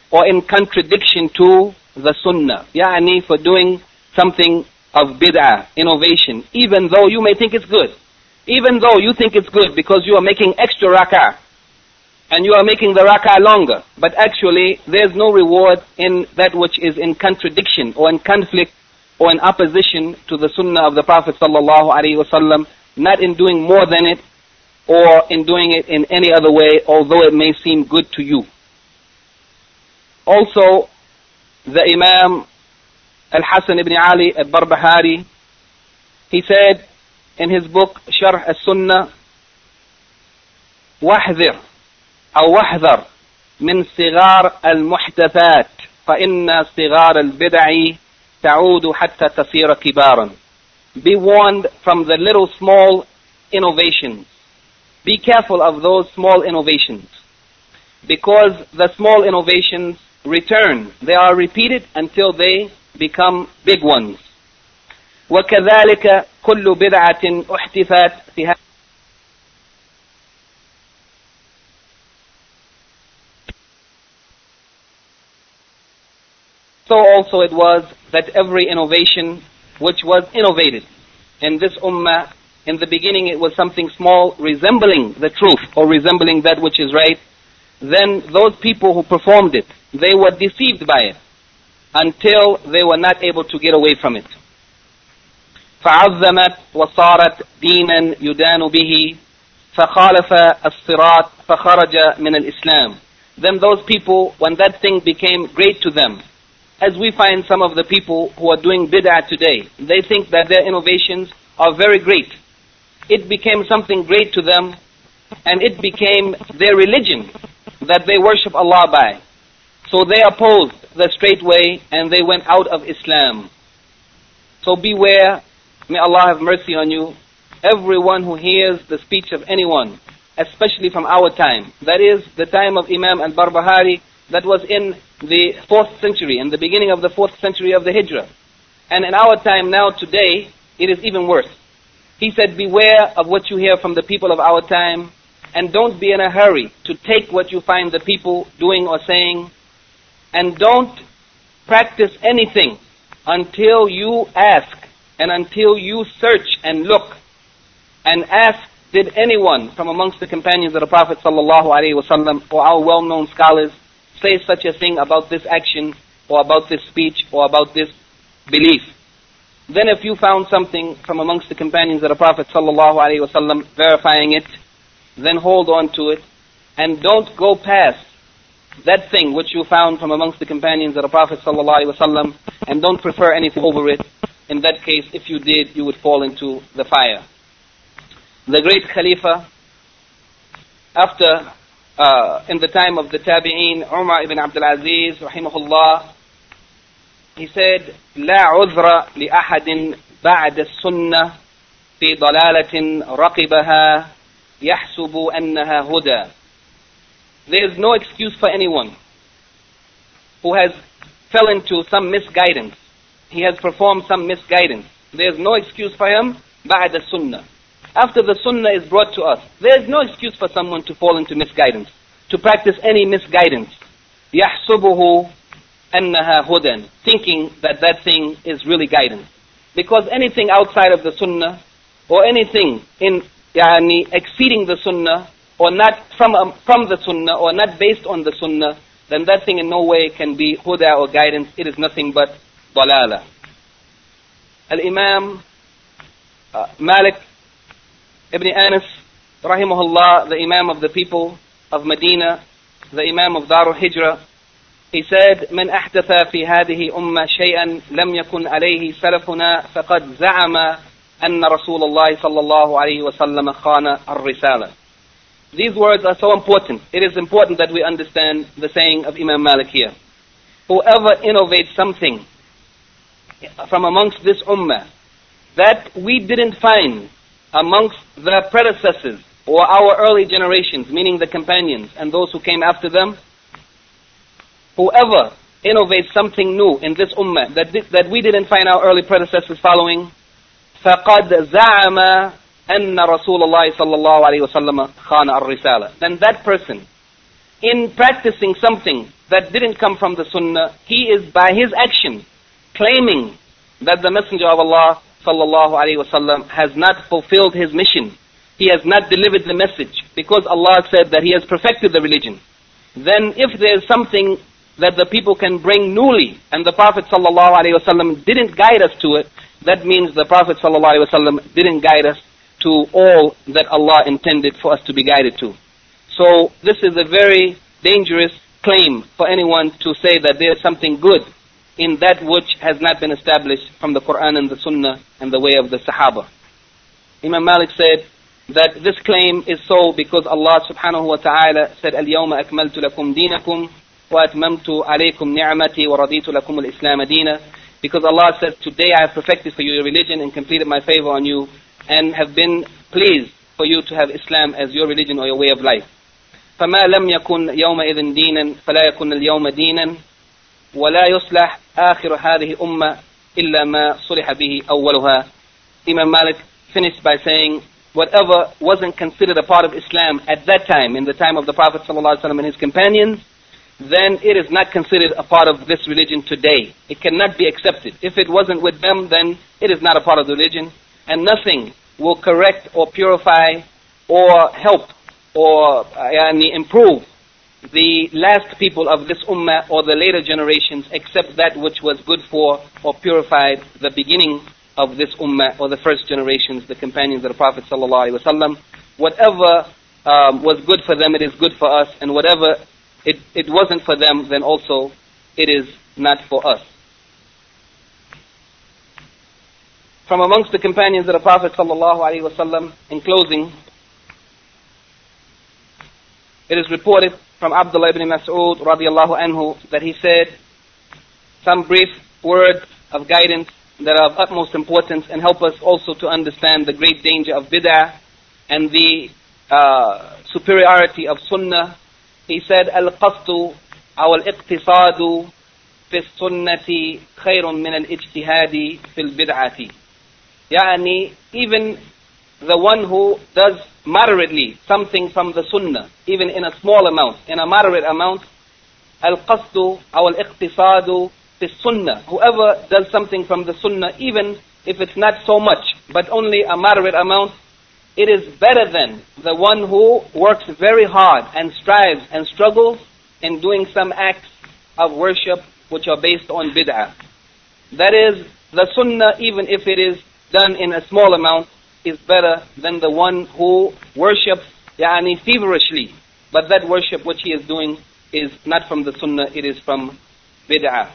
or in contradiction to the sunnah. Yani for doing something of bid'ah, innovation, even though you may think it's good. Even though you think it's good because you are making extra rak'ah and you are making the rak'ah longer, but actually there's no reward in that which is in contradiction or in conflict or in opposition to the sunnah of the Prophet sallallahu alaihi wasallam, not in doing more than it or in doing it in any other way, although it may seem good to you. Also, the Imam Al-Hasan ibn Ali al-Barbahari, he said in his book Sharh al-Sunnah, واحذر أو واحذر من صغار المحدثات فإن صغار البدع تعود حتى تصير كبارا. Be warned from the little small innovations. Be careful of those small innovations. Because the small innovations return. They are repeated until they become big ones. وكذلك كل بدعة أحدثت في So also it was that every innovation which was innovated in this ummah, in the beginning it was something small resembling the truth or resembling that which is right, then those people who performed it, they were deceived by it until they were not able to get away from it. فعظمت وصارت دينا يدان به فخالف الصراط فخرج من الإسلام. Then those people, when that thing became great to them, as we find some of the people who are doing bid'ah today, they think that their innovations are very great. It became something great to them, and it became their religion that they worship Allah by. So they opposed the straight way and they went out of Islam. So beware, may Allah have mercy on you. Everyone who hears the speech of anyone, especially from our time, that is the time of Imam al-Barbahari, that was in the 4th century, in the beginning of the 4th century of the Hijrah. And in our time now, today, it is even worse. He said, beware of what you hear from the people of our time, and don't be in a hurry to take what you find the people doing or saying and don't practice anything until you ask and until you search and look and ask did anyone from amongst the companions of the Prophet sallallahu alaihi wasallam or our well-known scholars say such a thing about this action or about this speech or about this belief? Then if you found something from amongst the companions of the Prophet wasallam verifying it, then hold on to it and don't go past that thing which you found from amongst the companions of the Prophet ﷺ and don't prefer anything over it, in that case, if you did, you would fall into the fire. The great Khalifa, after, uh, in the time of the Tabi'een, Umar ibn Abdul Aziz, rahimahullah, he said, لا عذر لأحد بعد السنة في ضلالة رقبها يحسب أنها هدى there is no excuse for anyone who has fell into some misguidance. He has performed some misguidance. There is no excuse for him بعد sunnah. After the sunnah is brought to us, there is no excuse for someone to fall into misguidance, to practice any misguidance. يحسبه أنها هدى, thinking that that thing is really guidance. Because anything outside of the sunnah, or anything in yani, exceeding the sunnah, or not from, um, from the sunnah or not based on the sunnah, then that thing in no way can be huda or guidance. It is nothing but dalala. Al-Imam uh, Malik ibn Anas, rahimahullah, the Imam of the people of Medina, the Imam of Darul Hijrah, He said, من أحدث في هذه أمة شيئا لم يكن عليه سلفنا فقد زعم أن رسول الله صلى الله عليه وسلم خان الرسالة. These words are so important. It is important that we understand the saying of Imam Malik here. Whoever innovates something from amongst this ummah that we didn't find amongst the predecessors or our early generations, meaning the companions and those who came after them, whoever innovates something new in this ummah that, that we didn't find our early predecessors following, فَقَدْ زَعَمَ أَنَّ رَسُولَ اللَّهِ صَلَّى اللَّهُ عَلَيْهِ وَسَلَّمَ خَانَ الرِّسَالَةِ. Then that person, in practicing something that didn't come from the sunnah, he is by his action claiming that the Messenger of Allah sallallahu alaihi wasallam has not fulfilled his mission. He has not delivered the message because Allah said that He has perfected the religion. Then if there is something that the people can bring newly and the Prophet sallallahu alaihi wasallam didn't guide us to it, that means the Prophet sallallahu alaihi wasallam didn't guide us to all that Allah intended for us to be guided to. So this is a very dangerous claim for anyone to say that there is something good in that which has not been established from the Quran and the Sunnah and the way of the Sahaba. Imam Malik said that this claim is so because Allah subhanahu wa ta'ala said, اليوم أكملت لكم دينكم وأتممت عليكم نعمتي ورضيت لكم الإسلام دينا because Allah said, today I have perfected for you your religion and completed my favor on you and have been pleased for you to have Islam as your religion or your way of life. فما لم يكن يومئذ دينا فلا يكن اليوم دينا ولا يصلح آخر هذه أمة إلا ما صلح به أولها Imam Malik finished by saying whatever wasn't considered a part of Islam at that time, in the time of the Prophet ﷺ and his companions, then it is not considered a part of this religion today. It cannot be accepted. If it wasn't with them, then it is not a part of the religion, and nothing will correct or purify or help or uh, improve the last people of this ummah or the later generations except that which was good for or purified the beginning of this ummah or the first generations, the companions of the Prophet sallallahu Whatever um, was good for them, it is good for us, and whatever it, it wasn't for them, then also it is not for us. From amongst the companions of the Prophet sallallahu in closing, it is reported from Abdullah ibn Mas'ud radiallahu anhu that he said, some brief words of guidance that are of utmost importance and help us also to understand the great danger of bid'ah and the uh, superiority of sunnah. He said, Al-Qasdu أو الاقتصاد في السنة خير من الاجتهاد في البدعة. يعني even the one who does moderately something from the sunnah, even in a small amount, in a moderate amount, al-qasdu or al-iqtisadu fi sunnah. Whoever does something from the sunnah, even if it's not so much, but only a moderate amount, it is better than the one who works very hard and strives and struggles in doing some acts of worship which are based on bid'ah. That is, the sunnah, even if it is done in a small amount, is better than the one who worships yani, feverishly. But that worship which he is doing is not from the sunnah, it is from bid'ah.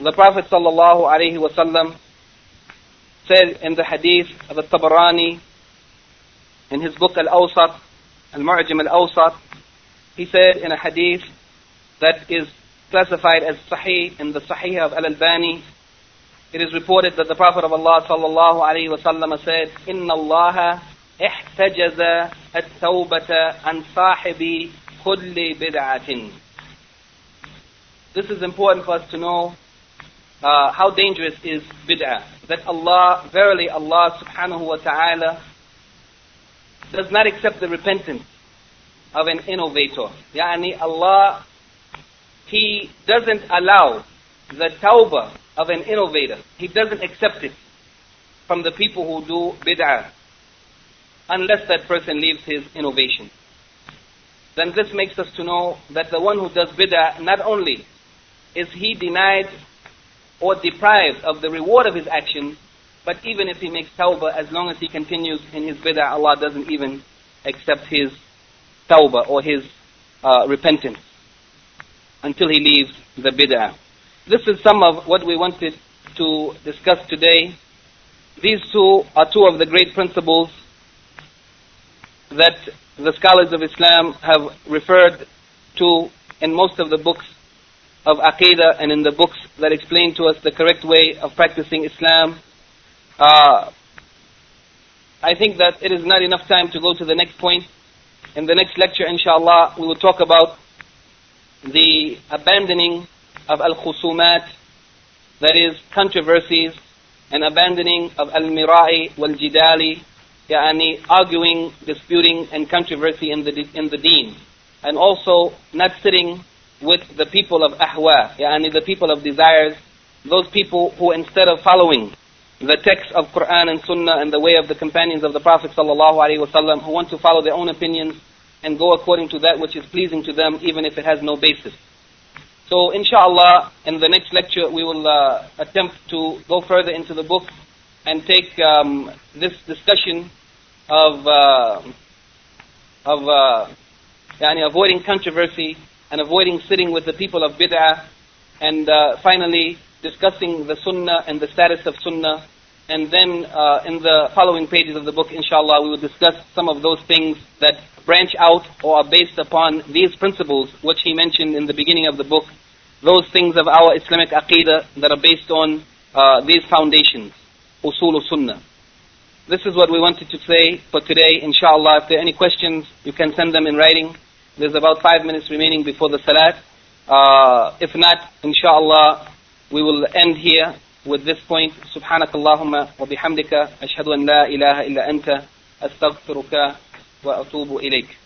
The Prophet sallallahu alaihi wasallam said in the hadith of the Tabarani, in his book Al-Awsat, Al-Mu'jam Al-Awsat, he said in a hadith that is classified as Sahih in the Sahih of Al-Albani, it is reported that the Prophet of Allah sallallahu alaihi wasallam said, "Inna Allah ihtajaza at-tawbata an sahibi kulli bid'atin." This is important for us to know uh, how dangerous is bid'ah. That Allah, verily Allah subhanahu wa ta'ala, does not accept the repentance of an innovator. Yani Allah, He doesn't allow the tawbah of an innovator. He doesn't accept it from the people who do bid'ah unless that person leaves his innovation. Then this makes us to know that the one who does bid'ah not only is he denied or deprived of the reward of his action, but even if he makes tawbah, as long as he continues in his bid'ah, Allah doesn't even accept his tawbah or his uh, repentance. until he leaves the bid'ah. This is some of what we wanted to discuss today. These two are two of the great principles that the scholars of Islam have referred to in most of the books of Aqidah and in the books that explain to us the correct way of practicing Islam. Uh, I think that it is not enough time to go to the next point. In the next lecture, inshallah, we will talk about the abandoning of al-khusumat, that is controversies, and abandoning of al-mira'i wal-jidali, yani arguing, disputing, and controversy in the, in the deen. And also not sitting with the people of ahwa, yani the people of desires, those people who instead of following the text of Quran and Sunnah and the way of the companions of the Prophet sallallahu alaihi wasallam, who want to follow their own opinions and go according to that which is pleasing to them, even if it has no basis. So, inshallah, in the next lecture, we will uh, attempt to go further into the book and take um, this discussion of uh, of uh, yani avoiding controversy and avoiding sitting with the people of bid'ah, and uh, finally discussing the sunnah and the status of sunnah. And then uh, in the following pages of the book, inshallah, we will discuss some of those things that branch out or are based upon these principles, which he mentioned in the beginning of the book. Those things of our Islamic aqidah that are based on uh, these foundations, usul sunnah. This is what we wanted to say for today. Inshallah, if there are any questions, you can send them in writing. There's about five minutes remaining before the salat. Uh, if not, inshallah, we will end here with this point. سبحانك اللهم وبحمدك أشهد أن لا إله إلا أنت أستغفرك وأتوب إليك.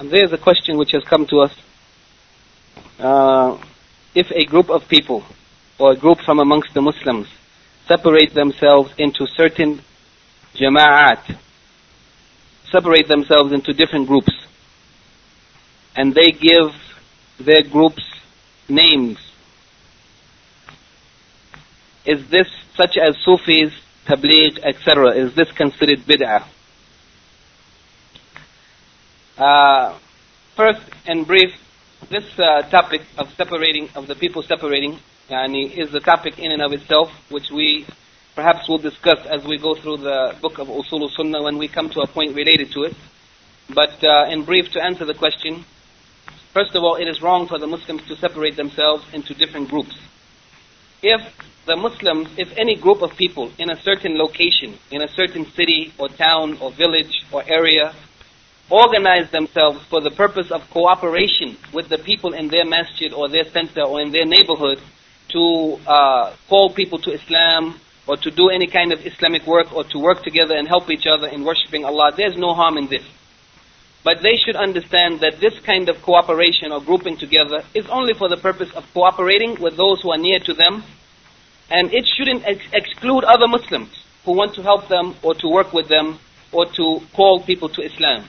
And there's a question which has come to us. Uh, if a group of people or a group from amongst the Muslims separate themselves into certain jama'at, separate themselves into different groups, and they give their groups names. Is this such as Sufis, Tabligh, etc.? Is this considered bid'ah? Uh, first, in brief, this uh, topic of separating, of the people separating, yani, is a topic in and of itself, which we perhaps will discuss as we go through the book of Usul Sunnah when we come to a point related to it. But uh, in brief, to answer the question, first of all, it is wrong for the Muslims to separate themselves into different groups. If the Muslims, if any group of people in a certain location, in a certain city or town or village or area, organize themselves for the purpose of cooperation with the people in their masjid or their center or in their neighborhood to uh, call people to Islam or to do any kind of Islamic work or to work together and help each other in worshipping Allah, there's no harm in this. But they should understand that this kind of cooperation or grouping together is only for the purpose of cooperating with those who are near to them, and it shouldn't ex- exclude other Muslims who want to help them or to work with them or to call people to Islam.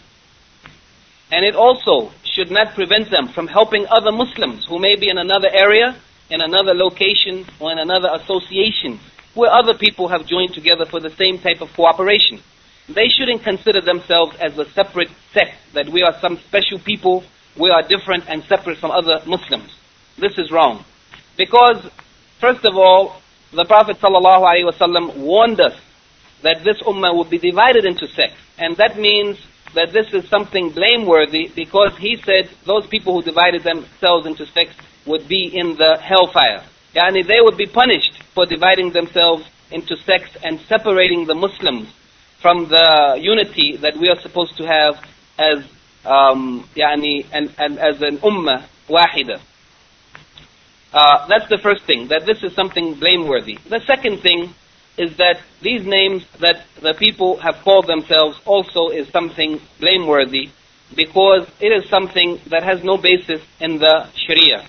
And it also should not prevent them from helping other Muslims who may be in another area, in another location, or in another association where other people have joined together for the same type of cooperation. They shouldn't consider themselves as a separate sect, that we are some special people, we are different and separate from other Muslims. This is wrong. Because, first of all, the Prophet ﷺ warned us that this ummah would be divided into sects. And that means that this is something blameworthy because he said those people who divided themselves into sects would be in the hellfire. Yani they would be punished for dividing themselves into sects and separating the Muslims from the unity that we are supposed to have as um, yani, and, and as an ummah wahida. Uh, that's the first thing, that this is something blameworthy. The second thing is that these names that the people have called themselves also is something blameworthy because it is something that has no basis in the Sharia.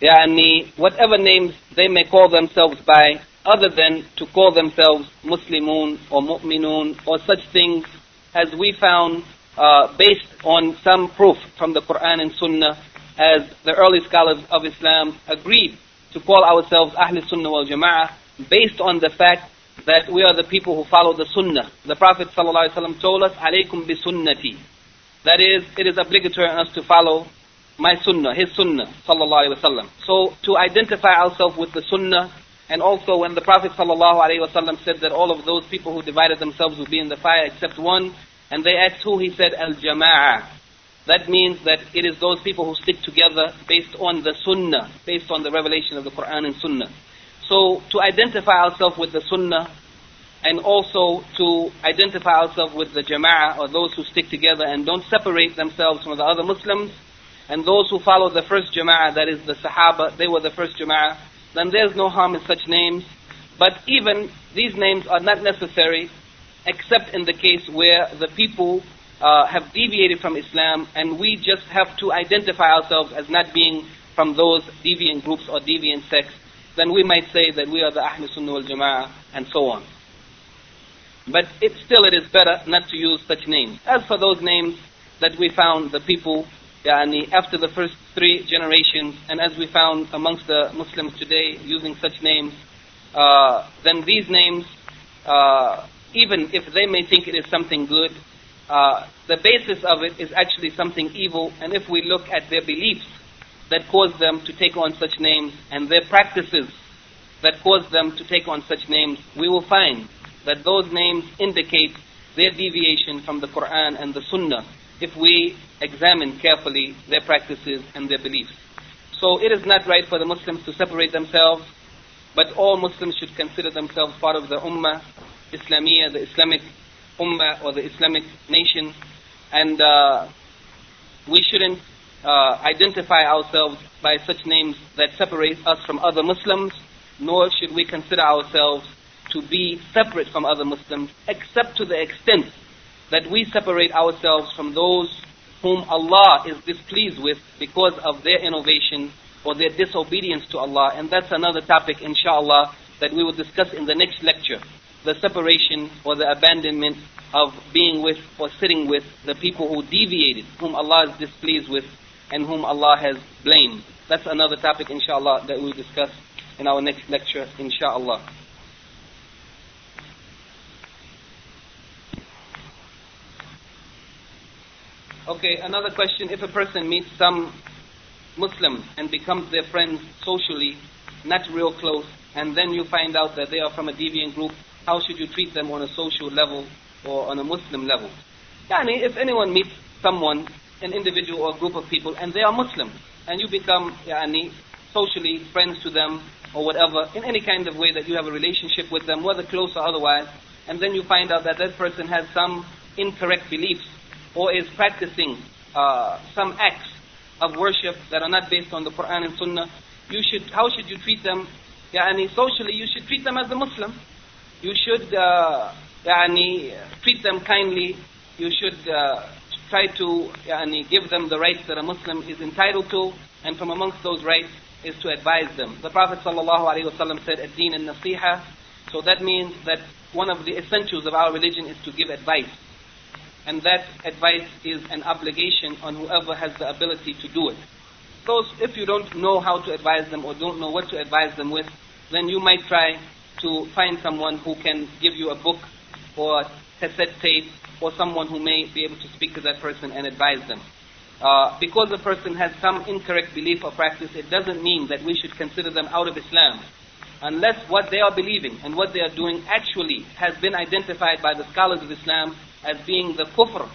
Yani, whatever names they may call themselves by, other than to call themselves Muslimun or Mu'minun or such things as we found uh, based on some proof from the Quran and Sunnah as the early scholars of Islam agreed to call ourselves Ahl Sunnah wal Jama'ah based on the fact that we are the people who follow the Sunnah. The Prophet ﷺ told us, alaykum bi sunnati. That is, it is obligatory on us to follow my Sunnah, his Sunnah, sallallahu. So to identify ourselves with the Sunnah, and also when the Prophet wasallam said that all of those people who divided themselves would be in the fire except one, and they asked who, he said al-jama'ah. That means that it is those people who stick together based on the Sunnah, based on the revelation of the Quran and Sunnah. So to identify ourselves with the Sunnah and also to identify ourselves with the Jama'ah or those who stick together and don't separate themselves from the other Muslims and those who follow the first Jama'ah, that is the Sahaba, they were the first Jama'ah, then there's no harm in such names. But even these names are not necessary except in the case where the people uh, have deviated from Islam and we just have to identify ourselves as not being from those deviant groups or deviant sects then we might say that we are the Ahl Sunnah wal Jama'ah and so on. But it still it is better not to use such names. As for those names that we found the people yani, after the first three generations, and as we found amongst the Muslims today using such names, uh, then these names, uh, even if they may think it is something good, uh, the basis of it is actually something evil, and if we look at their beliefs, that caused them to take on such names and their practices that caused them to take on such names, we will find that those names indicate their deviation from the Quran and the Sunnah if we examine carefully their practices and their beliefs. So it is not right for the Muslims to separate themselves, but all Muslims should consider themselves part of the Ummah Islamiyah, the Islamic Ummah or the Islamic nation, and uh, we shouldn't uh, identify ourselves by such names that separate us from other Muslims, nor should we consider ourselves to be separate from other Muslims, except to the extent that we separate ourselves from those whom Allah is displeased with because of their innovation or their disobedience to Allah. And that's another topic, inshallah, that we will discuss in the next lecture. The separation or the abandonment of being with or sitting with the people who deviated, whom Allah is displeased with and whom Allah has blamed. That's another topic, inshallah, that we'll discuss in our next lecture, inshallah. Okay, another question. If a person meets some Muslims and becomes their friends socially, not real close, and then you find out that they are from a deviant group, how should you treat them on a social level or on a Muslim level? Yani, if anyone meets someone, an individual or group of people, and they are Muslim, and you become yani, socially friends to them or whatever, in any kind of way that you have a relationship with them, whether close or otherwise, and then you find out that that person has some incorrect beliefs or is practicing uh, some acts of worship that are not based on the Quran and Sunnah, you should, how should you treat them? Yani, socially, you should treat them as a Muslim. You should uh, yani, treat them kindly. You should uh, try to yani, give them the rights that a Muslim is entitled to, and from amongst those rights is to advise them. The Prophet ﷺ said, Ad-Din al-Nasiha. So that means that one of the essentials of our religion is to give advice and that advice is an obligation on whoever has the ability to do it. So if you don't know how to advise them or don't know what to advise them with, then you might try to find someone who can give you a book or cassette tape or someone who may be able to speak to that person and advise them. Uh, because a person has some incorrect belief or practice, it doesn't mean that we should consider them out of Islam. Unless what they are believing and what they are doing actually has been identified by the scholars of Islam as being the kufr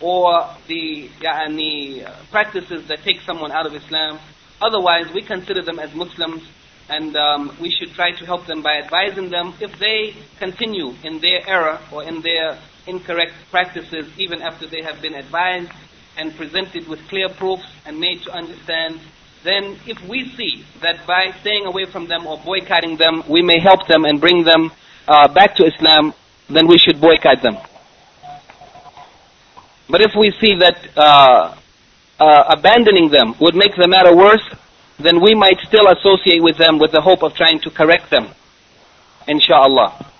or the yani, practices that take someone out of Islam. Otherwise, we consider them as Muslims and um, we should try to help them by advising them. If they continue in their error or in their incorrect practices, even after they have been advised and presented with clear proofs and made to understand, then if we see that by staying away from them or boycotting them, we may help them and bring them uh, back to Islam, then we should boycott them. But if we see that uh, uh, abandoning them would make the matter worse, then we might still associate with them with the hope of trying to correct them. Insha'Allah.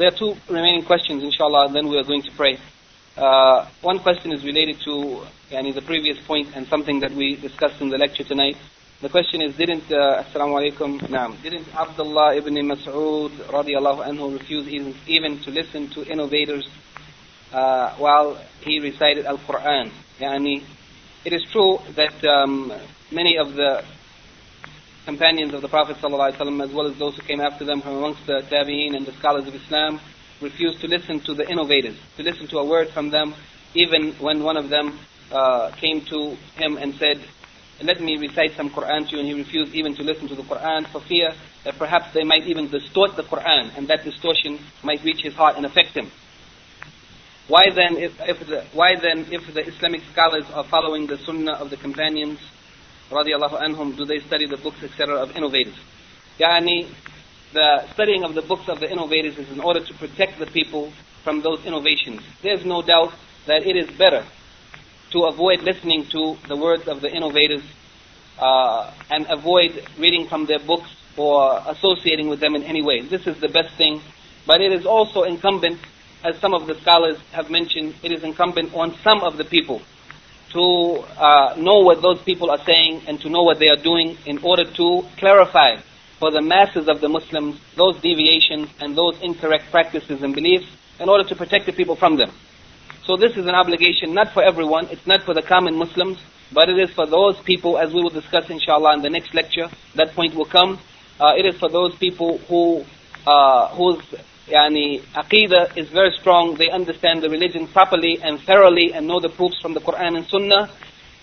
There are two remaining questions, inshallah, and then we are going to pray. Uh, one question is related to yani, the previous point and something that we discussed in the lecture tonight. The question is, didn't, uh, assalamu alaikum, naam, didn't Abdullah ibn Mas'ud radiallahu anhu refuse even, even to listen to innovators uh, while he recited Al-Quran? Yani, it is true that um, many of the companions of the Prophet ﷺ, as well as those who came after them from amongst the Tabi'een and the scholars of Islam, refused to listen to the innovators, to listen to a word from them, even when one of them uh, came to him and said, let me recite some Quran to you, and he refused even to listen to the Quran for fear that perhaps they might even distort the Quran, and that distortion might reach his heart and affect him. Why then, if, if the, why then, if the Islamic scholars are following the Sunnah of the companions, radiallahu anhum, do they study the books, etc., of innovators? Yani, the studying of the books of the innovators is in order to protect the people from those innovations. There's no doubt that it is better to avoid listening to the words of the innovators uh, and avoid reading from their books or associating with them in any way. This is the best thing. But it is also incumbent, as some of the scholars have mentioned, it is incumbent on some of the people to uh, know what those people are saying and to know what they are doing in order to clarify for the masses of the Muslims those deviations and those incorrect practices and beliefs in order to protect the people from them. So this is an obligation not for everyone, it's not for the common Muslims, but it is for those people, as we will discuss inshallah in the next lecture, that point will come. Uh, it is for those people who, uh, whose yani, aqidah is very strong, they understand the religion properly and thoroughly and know the proofs from the Quran and Sunnah,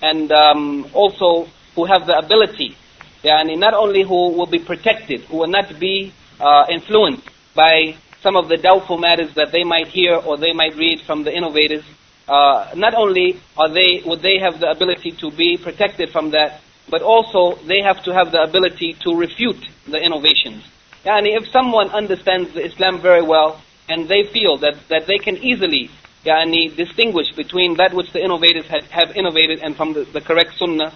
and um, also who have the ability, yani, not only who will be protected, who will not be uh, influenced by some of the doubtful matters that they might hear or they might read from the innovators, uh, not only are they, would they have the ability to be protected from that, but also they have to have the ability to refute the innovations. Yani if someone understands Islam very well and they feel that, that they can easily yani, distinguish between that which the innovators have, innovated and from the, the correct sunnah,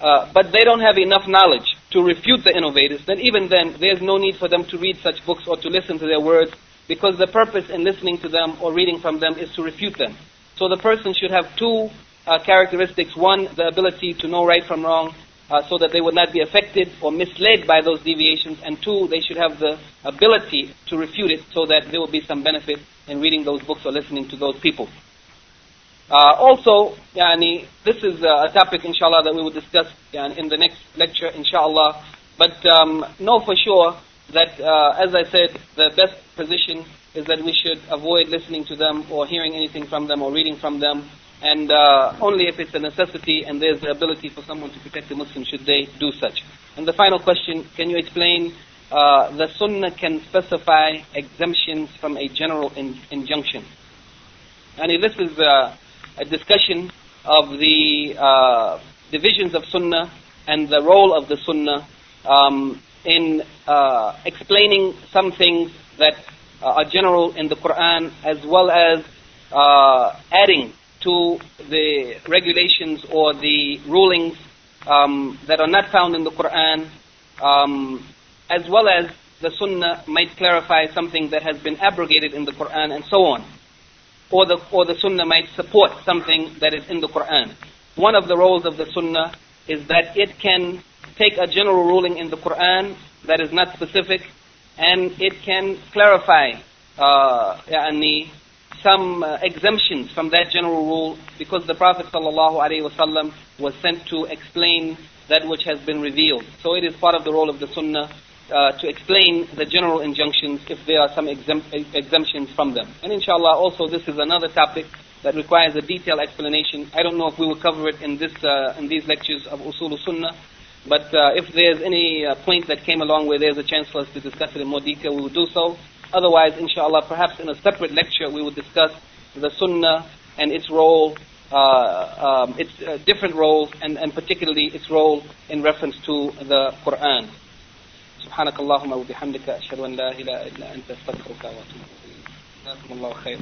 uh, but they don't have enough knowledge to refute the innovators, then even then there's no need for them to read such books or to listen to their words because the purpose in listening to them or reading from them is to refute them. So the person should have two uh, characteristics. One, the ability to know right from wrong, uh, so that they would not be affected or misled by those deviations. And two, they should have the ability to refute it so that there will be some benefit in reading those books or listening to those people. Uh, also, yani, this is a topic, inshallah, that we will discuss in the next lecture, inshallah. But um, know for sure that, uh, as I said, the best position is that we should avoid listening to them or hearing anything from them or reading from them and uh, only if it's a necessity and there's the ability for someone to protect the Muslim should they do such. And the final question, can you explain uh, the Sunnah can specify exemptions from a general in- injunction? And this is uh, a discussion of the uh, divisions of Sunnah and the role of the Sunnah um, in uh, explaining some things that are general in the Quran as well as uh, adding to the regulations or the rulings um, that are not found in the Quran, um, as well as the Sunnah might clarify something that has been abrogated in the Quran and so on. Or the, or the Sunnah might support something that is in the Quran. One of the roles of the Sunnah is that it can take a general ruling in the Quran that is not specific and it can clarify uh, some uh, exemptions from that general rule because the Prophet ﷺ was sent to explain that which has been revealed. So it is part of the role of the Sunnah uh, to explain the general injunctions if there are some exemp- exemptions from them. And inshallah, also this is another topic that requires a detailed explanation. I don't know if we will cover it in this uh, in these lectures of Usul Sunnah, but uh, if there's any uh, point that came along where there's a chance for us to discuss it in more detail, we will do so. Otherwise, inshallah, perhaps in a separate lecture we will discuss the Sunnah and its role, uh, um, its uh, different roles, and, and particularly its role in reference to the Quran. سبحانك اللهم وبحمدك أشهد أن لا إله إلا أنت أستغفرك وأتوب إليك. جزاكم الله خيرا.